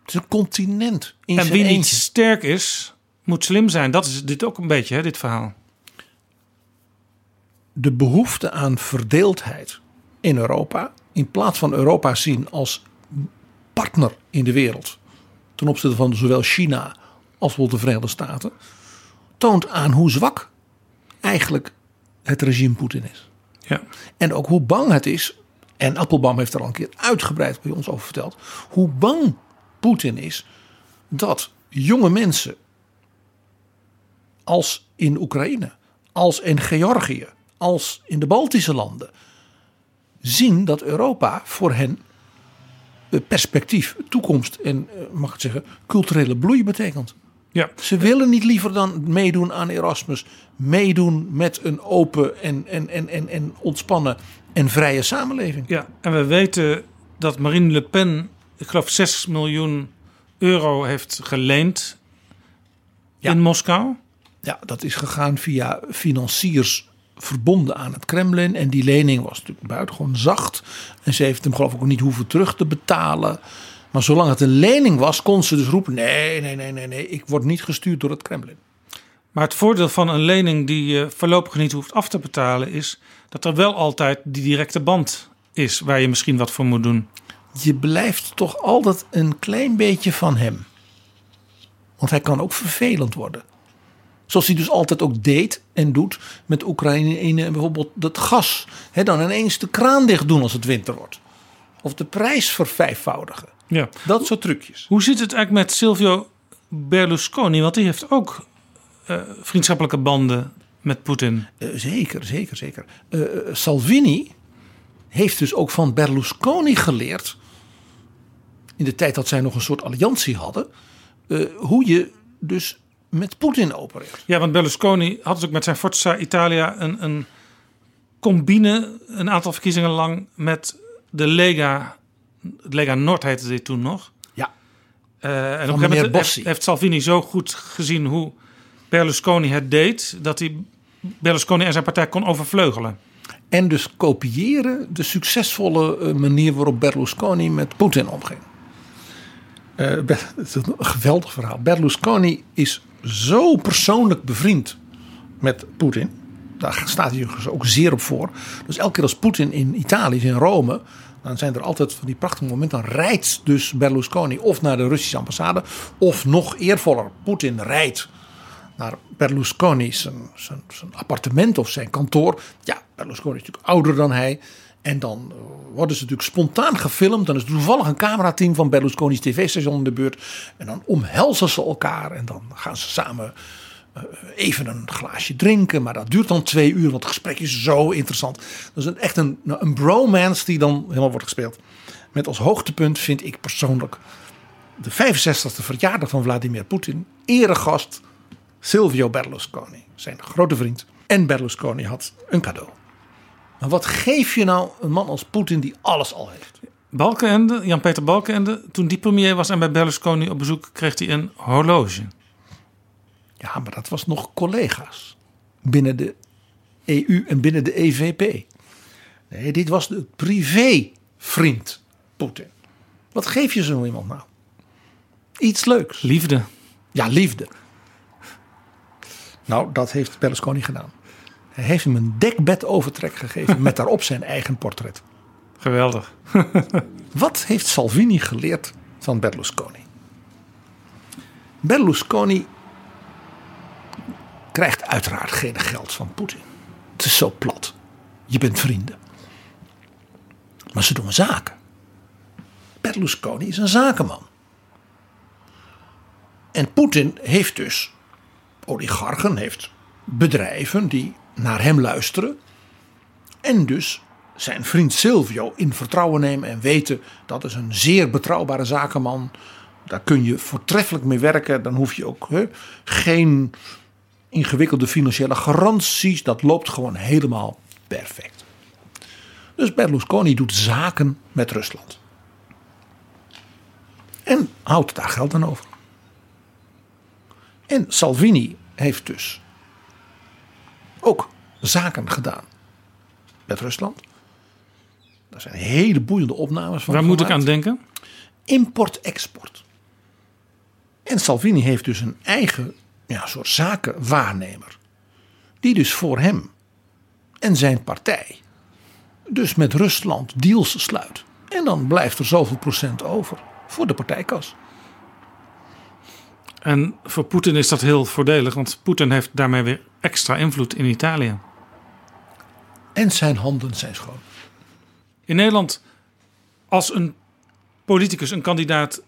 Het is een continent. In en wie niet sterk is, moet slim zijn. Dat is dit ook een beetje, hè, dit verhaal. de behoefte aan verdeeldheid in Europa, in plaats van Europa zien als partner in de wereld, ten opzichte van zowel China als bijvoorbeeld de Verenigde Staten, toont aan hoe zwak eigenlijk het regime Poetin is. Ja. En ook hoe bang het is, en Appelbaum heeft er al een keer uitgebreid bij ons over verteld, hoe bang Poetin is dat jonge mensen als in Oekraïne, als in Georgië, als in de Baltische landen zien dat Europa voor hen eh, perspectief, toekomst en eh, mag ik zeggen, culturele bloei betekent. Ja. Ze willen niet liever dan meedoen aan Erasmus, meedoen met een open en, en, en, en, en ontspannen en vrije samenleving. Ja, en we weten dat Marine Le Pen, ik geloof 6 miljoen euro heeft geleend in Moskou. Ja, dat is gegaan via financiers verbonden aan het Kremlin. En die lening was natuurlijk buitengewoon zacht. En ze heeft hem geloof ik ook niet hoeven terug te betalen. Maar zolang het een lening was, kon ze dus roepen... nee, nee, nee, nee, nee, ik word niet gestuurd door het Kremlin. Maar het voordeel van een lening die je voorlopig niet hoeft af te betalen is dat er wel altijd die directe band is waar je misschien wat voor moet doen. Je blijft toch altijd een klein beetje van hem. Want hij kan ook vervelend worden. Zoals hij dus altijd ook deed en doet met Oekraïne eh, bijvoorbeeld dat gas. He, dan ineens de kraan dicht doen als het winter wordt. Of de prijs vervijfvoudigen. Ja. Dat soort trucjes. Hoe zit het eigenlijk met Silvio Berlusconi? Want die heeft ook eh, vriendschappelijke banden met Poetin. Eh, zeker, zeker, zeker. Eh, Salvini heeft dus ook van Berlusconi geleerd. In de tijd dat zij nog een soort alliantie hadden. hoe je dus met Poetin opereert. Ja, want Berlusconi had dus ook met zijn Forza Italia een, een combine een aantal verkiezingen lang met de Lega. Lega Noord heette dit toen nog. Ja. Eh, en op Van een gegeven moment heeft, heeft Salvini zo goed gezien hoe Berlusconi het deed, dat hij Berlusconi en zijn partij kon overvleugelen. En dus kopiëren de succesvolle eh, manier waarop Berlusconi met Poetin omging. Eh, is een geweldig verhaal. Berlusconi is zo persoonlijk bevriend met Poetin. Daar staat hij dus ook zeer op voor. Dus elke keer als Poetin in Italië is, in Rome. Dan zijn er altijd van die prachtige momenten. Dan rijdt dus Berlusconi of naar de Russische ambassade. Of nog eervoller, Poetin rijdt naar Berlusconi zijn, appartement of zijn kantoor. Ja, Berlusconi is natuurlijk ouder dan hij. En dan eh, worden ze natuurlijk spontaan gefilmd. Dan is toevallig een camerateam van Berlusconi's tv-station in de buurt. En dan omhelzen ze elkaar. En dan gaan ze samen even een glaasje drinken. Maar dat duurt dan twee uur, want het gesprek is zo interessant. Dat is een, echt een, nou, een bromance die dan helemaal wordt gespeeld. Met als hoogtepunt vind ik persoonlijk de 65e verjaardag van Vladimir Poetin. Eregast Silvio Berlusconi, zijn grote vriend. En Berlusconi had een cadeau. Maar wat geef je nou een man als Poetin die alles al heeft? Balkenende, Jan-Peter Balkenende, toen die premier was en bij Berlusconi op bezoek, kreeg hij een horloge. Ja, maar dat was nog collega's binnen de EU en binnen de EVP. Nee, dit was de privévriend Poetin. Wat geef je zo iemand nou? Iets leuks. Liefde. Ja, liefde. Nou, dat heeft Berlusconi gedaan. Hij heeft hem een dekbed overtrek gegeven met daarop zijn eigen portret. Geweldig. Wat heeft Salvini geleerd van Berlusconi? Berlusconi krijgt uiteraard geen geld van Poetin. Het is zo plat. Je bent vrienden. Maar ze doen zaken. Berlusconi is een zakenman. En Poetin heeft dus oligarchen, heeft bedrijven die naar hem luisteren. En dus zijn vriend Silvio in vertrouwen nemen en weten dat is een zeer betrouwbare zakenman. Daar kun je voortreffelijk mee werken. Dan hoef je ook geen ingewikkelde financiële garanties. Dat loopt gewoon helemaal perfect. Dus Berlusconi doet zaken met Rusland. En houdt daar geld aan over. En Salvini heeft dus ook zaken gedaan met Rusland. Daar zijn hele boeiende opnames van. Waar moet ik aan denken? Import-export. En Salvini heeft dus een eigen ja, een soort zakenwaarnemer. Die dus voor hem en zijn partij dus met Rusland deals sluit. En dan blijft er zoveel procent over voor de partijkas. En voor Poetin is dat heel voordelig, want Poetin heeft daarmee weer extra invloed in Italië. En zijn handen zijn schoon. In Nederland, als een politicus, een kandidaat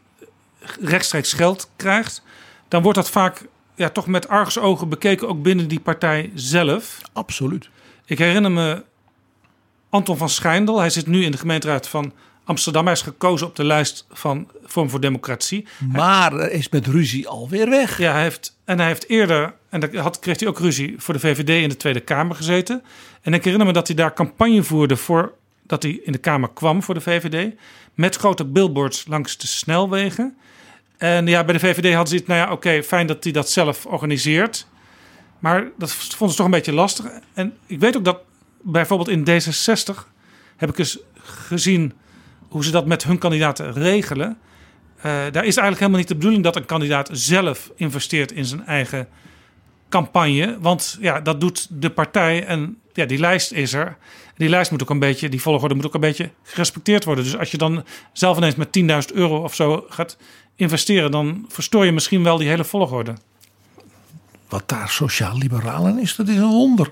rechtstreeks geld krijgt, dan wordt dat vaak ja, toch met argusogen bekeken, ook binnen die partij zelf. Absoluut. Ik herinner me Anton van Schijndel. Hij zit nu in de gemeenteraad van Amsterdam. Hij is gekozen op de lijst van Vorm voor Democratie. Maar hij is met ruzie alweer weg. Ja, hij heeft, en hij heeft eerder, en dan had, kreeg hij ook ruzie voor de VVD in de Tweede Kamer gezeten. En ik herinner me dat hij daar campagne voerde voor dat hij in de Kamer kwam voor de VVD. Met grote billboards langs de snelwegen. En ja, bij de VVD hadden ze het, nou ja, oké, fijn dat hij dat zelf organiseert. Maar dat vonden ze toch een beetje lastig. En ik weet ook dat bijvoorbeeld in D66 heb ik eens gezien hoe ze dat met hun kandidaten regelen. Uh, daar is eigenlijk helemaal niet de bedoeling dat een kandidaat zelf investeert in zijn eigen campagne. Want ja, dat doet de partij en ja, die lijst is er. Die lijst moet ook een beetje, die volgorde moet ook een beetje gerespecteerd worden. Dus als je dan zelf ineens met 10.000 euro of zo gaat investeren, dan verstoor je misschien wel die hele volgorde. Wat daar sociaal-liberaal in is, dat is een wonder.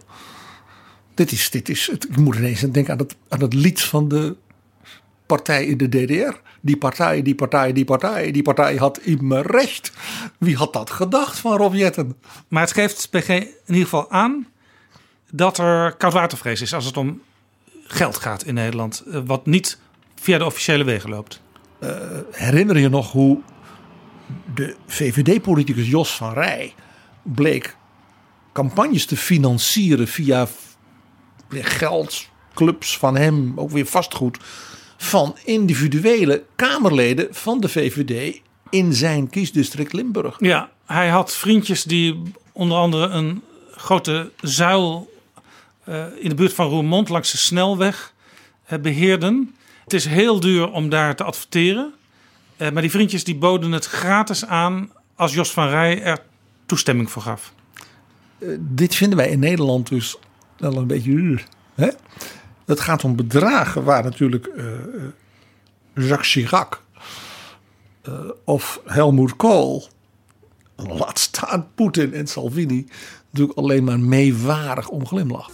Dit is, dit is, ik moet ineens denken aan het, aan het lied van de partij in de DDR. Die partij, die partij, die partij, die partij had immer recht. Wie had dat gedacht van Rob Jetten? Maar het geeft PG in ieder geval aan dat er koudwatervrees is als het om geld gaat in Nederland. eh, Wat niet via de officiële wegen loopt. Uh, herinner je nog hoe de VVD-politicus Jos van Rij bleek campagnes te financieren via geld, clubs van hem, ook weer vastgoed, van individuele Kamerleden van de VVD in zijn kiesdistrict Limburg. Ja, hij had vriendjes die onder andere een grote zuil in de buurt van Roermond langs de snelweg uh, beheerden. Het is heel duur om daar te adverteren. Uh, maar die vriendjes die boden het gratis aan als Jos van Rij er toestemming voor gaf. dit vinden wij in Nederland dus wel een beetje. Hè? Het gaat om bedragen waar natuurlijk Jacques Chirac of Helmoet Kool, laat staan Poetin en Salvini, natuurlijk alleen maar meewarig om glimlacht.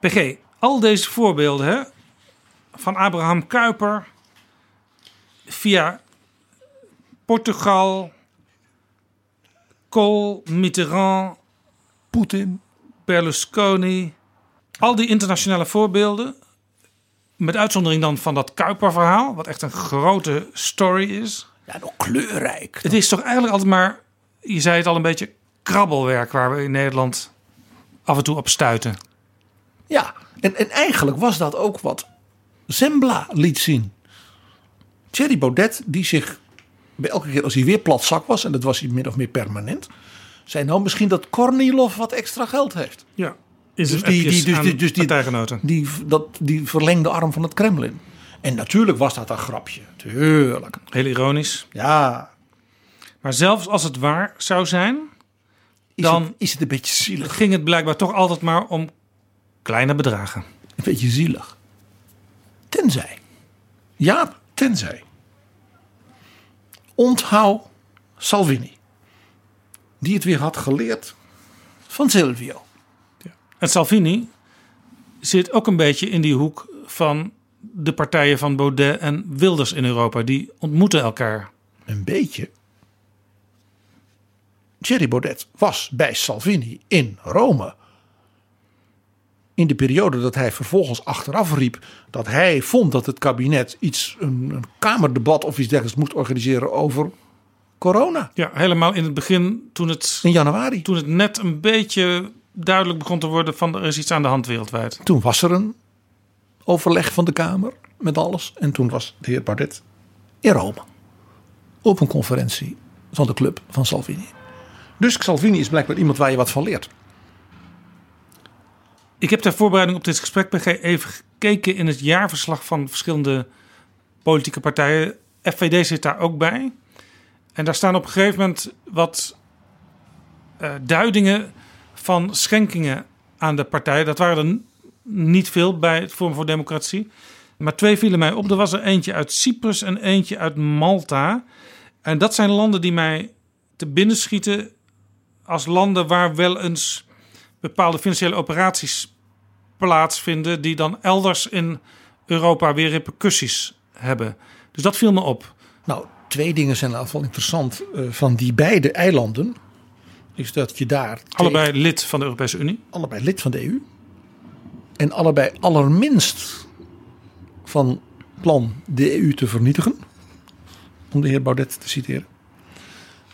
PG, al deze voorbeelden hè, van Abraham Kuyper via Portugal, Kool, Mitterrand, Poetin, Berlusconi, al die internationale voorbeelden, met uitzondering dan van dat Kuiper-verhaal, wat echt een grote story is. Ja, nog kleurrijk. Het is toch eigenlijk altijd maar, je zei het al een beetje, krabbelwerk waar we in Nederland af en toe op stuiten. Ja, en, en eigenlijk was dat ook wat Zembla liet zien. Thierry Baudet, die zich bij elke keer als hij weer platzak was, en dat was hij min of meer permanent, zei nou misschien dat Kornilov wat extra geld heeft. Ja. Is dus die, die, dus, die, dus die, die, dat, die verlengde arm van het Kremlin. En natuurlijk was dat een grapje. Tuurlijk. Heel ironisch. Ja. Maar zelfs als het waar zou zijn, is dan het, is het een beetje zielig. ging het blijkbaar toch altijd maar om kleine bedragen. Een beetje zielig. Tenzij. Ja, tenzij. Onthoud Salvini. Die het weer had geleerd van Silvio. En Salvini zit ook een beetje in die hoek van de partijen van Baudet en Wilders in Europa. Die ontmoeten elkaar. Een beetje. Thierry Baudet was bij Salvini in Rome. In de periode dat hij vervolgens achteraf riep dat hij vond dat het kabinet iets, een, een kamerdebat of iets dergelijks moest organiseren over corona. Ja, helemaal in het begin toen het. In januari. Toen het net een beetje duidelijk begon te worden van er is iets aan de hand wereldwijd. Toen was er een overleg van de Kamer met alles. En toen was de heer Baudet in Rome. Op een conferentie van de club van Salvini. Dus Salvini is blijkbaar iemand waar je wat van leert. Ik heb ter voorbereiding op dit gesprek PG even gekeken in het jaarverslag van verschillende politieke partijen. FVD zit daar ook bij. En daar staan op een gegeven moment wat uh, duidingen van schenkingen aan de partij. Dat waren er niet veel bij het Forum voor Democratie. Maar twee vielen mij op. Er was er eentje uit Cyprus en eentje uit Malta. En dat zijn landen die mij te binnen schieten als landen waar wel eens bepaalde financiële operaties plaatsvinden, die dan elders in Europa weer repercussies hebben. Dus dat viel me op. Nou, twee dingen zijn in ieder geval interessant uh, van die beide eilanden. Is dat je daar. Allebei lid van de Europese Unie? Allebei lid van de EU. En allebei allerminst van plan de EU te vernietigen. Om de heer Baudet te citeren.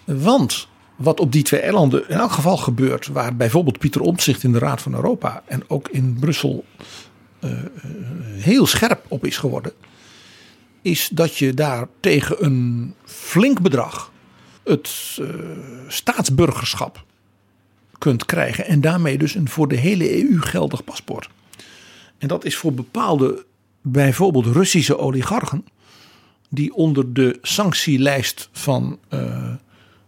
Want wat op die twee eilanden in elk geval gebeurt, waar bijvoorbeeld Pieter Omtzigt in de Raad van Europa en ook in Brussel uh, heel scherp op is geworden, is dat je daar tegen een flink bedrag het uh, staatsburgerschap kunt krijgen en daarmee dus een voor de hele EU geldig paspoort. En dat is voor bepaalde, bijvoorbeeld Russische oligarchen, die onder de sanctielijst van uh,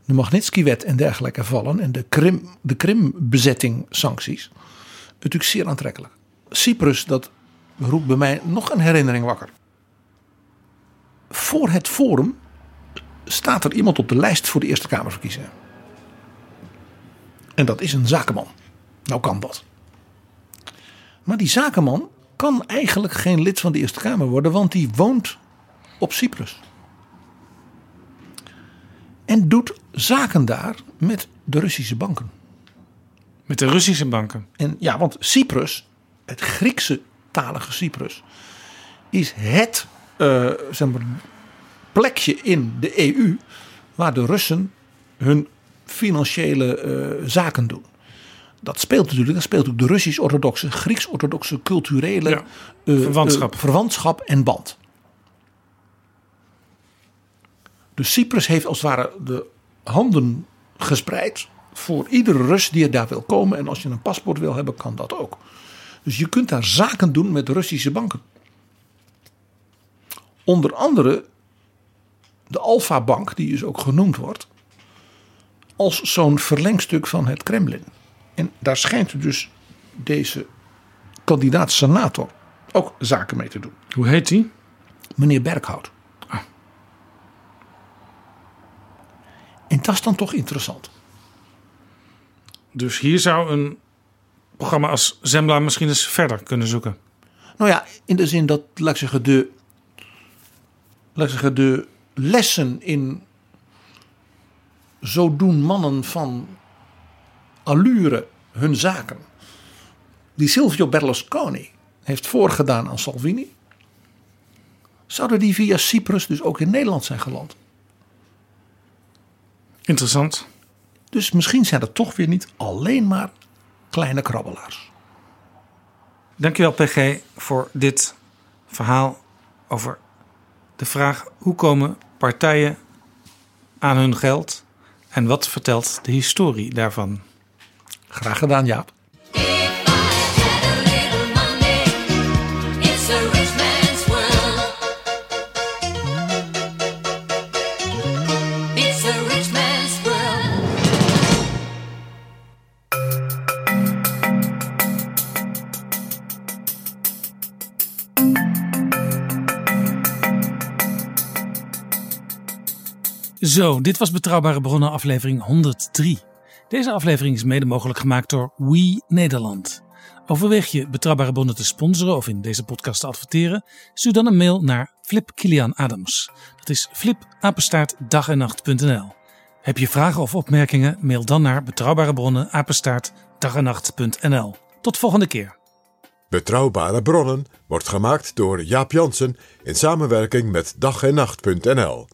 de Magnitsky-wet en dergelijke vallen en de, Krim, de Krim-bezetting sancties natuurlijk zeer aantrekkelijk. Cyprus, dat roept bij mij nog een herinnering wakker. Voor het forum staat er iemand op de lijst voor de Eerste Kamerverkiezingen. En dat is een zakenman. Nou kan dat. Maar die zakenman kan eigenlijk geen lid van de Eerste Kamer worden, want die woont op Cyprus. En doet zaken daar met de Russische banken. Met de Russische banken? En ja, want Cyprus, het Griekse talige Cyprus, is het uh, zeg maar, plekje in de EU waar de Russen hun financiële uh, zaken doen. Dat speelt natuurlijk, dat speelt ook de Russisch-orthodoxe, Grieks-orthodoxe culturele ja, uh, verwantschap. verwantschap en band. Dus Cyprus heeft als het ware de handen gespreid voor iedere Rus die er daar wil komen. En als je een paspoort wil hebben, kan dat ook. Dus je kunt daar zaken doen met Russische banken. Onder andere de Alfa Bank, die dus ook genoemd wordt, als zo'n verlengstuk van het Kremlin. En daar schijnt dus deze kandidaat-senator ook zaken mee te doen. Hoe heet hij? Meneer Berghout. En dat is dan toch interessant. Dus hier zou een programma als Zembla misschien eens verder kunnen zoeken. Nou ja, in de zin dat, laat ik zeggen, de, laat ik zeggen, de lessen in zo doen mannen van allure hun zaken. Die Silvio Berlusconi heeft voorgedaan aan Salvini. Zouden die via Cyprus dus ook in Nederland zijn geland? Interessant. Dus misschien zijn het toch weer niet alleen maar kleine krabbelaars. Dankjewel PG voor dit verhaal over de vraag hoe komen partijen aan hun geld en wat vertelt de historie daarvan. Graag gedaan Jaap. Zo, dit was Betrouwbare Bronnen aflevering 103. Deze aflevering is mede mogelijk gemaakt door We Nederland. Overweeg je Betrouwbare Bronnen te sponsoren of in deze podcast te adverteren? Stuur dan een mail naar Flip Kilian Adams. Dat is flipapenstaartdagennacht.nl Heb je vragen of opmerkingen? Mail dan naar Betrouwbare Bronnen apenstaartdagennacht.nl Tot volgende keer. Betrouwbare Bronnen wordt gemaakt door Jaap Jansen in samenwerking met dag en nacht.nl.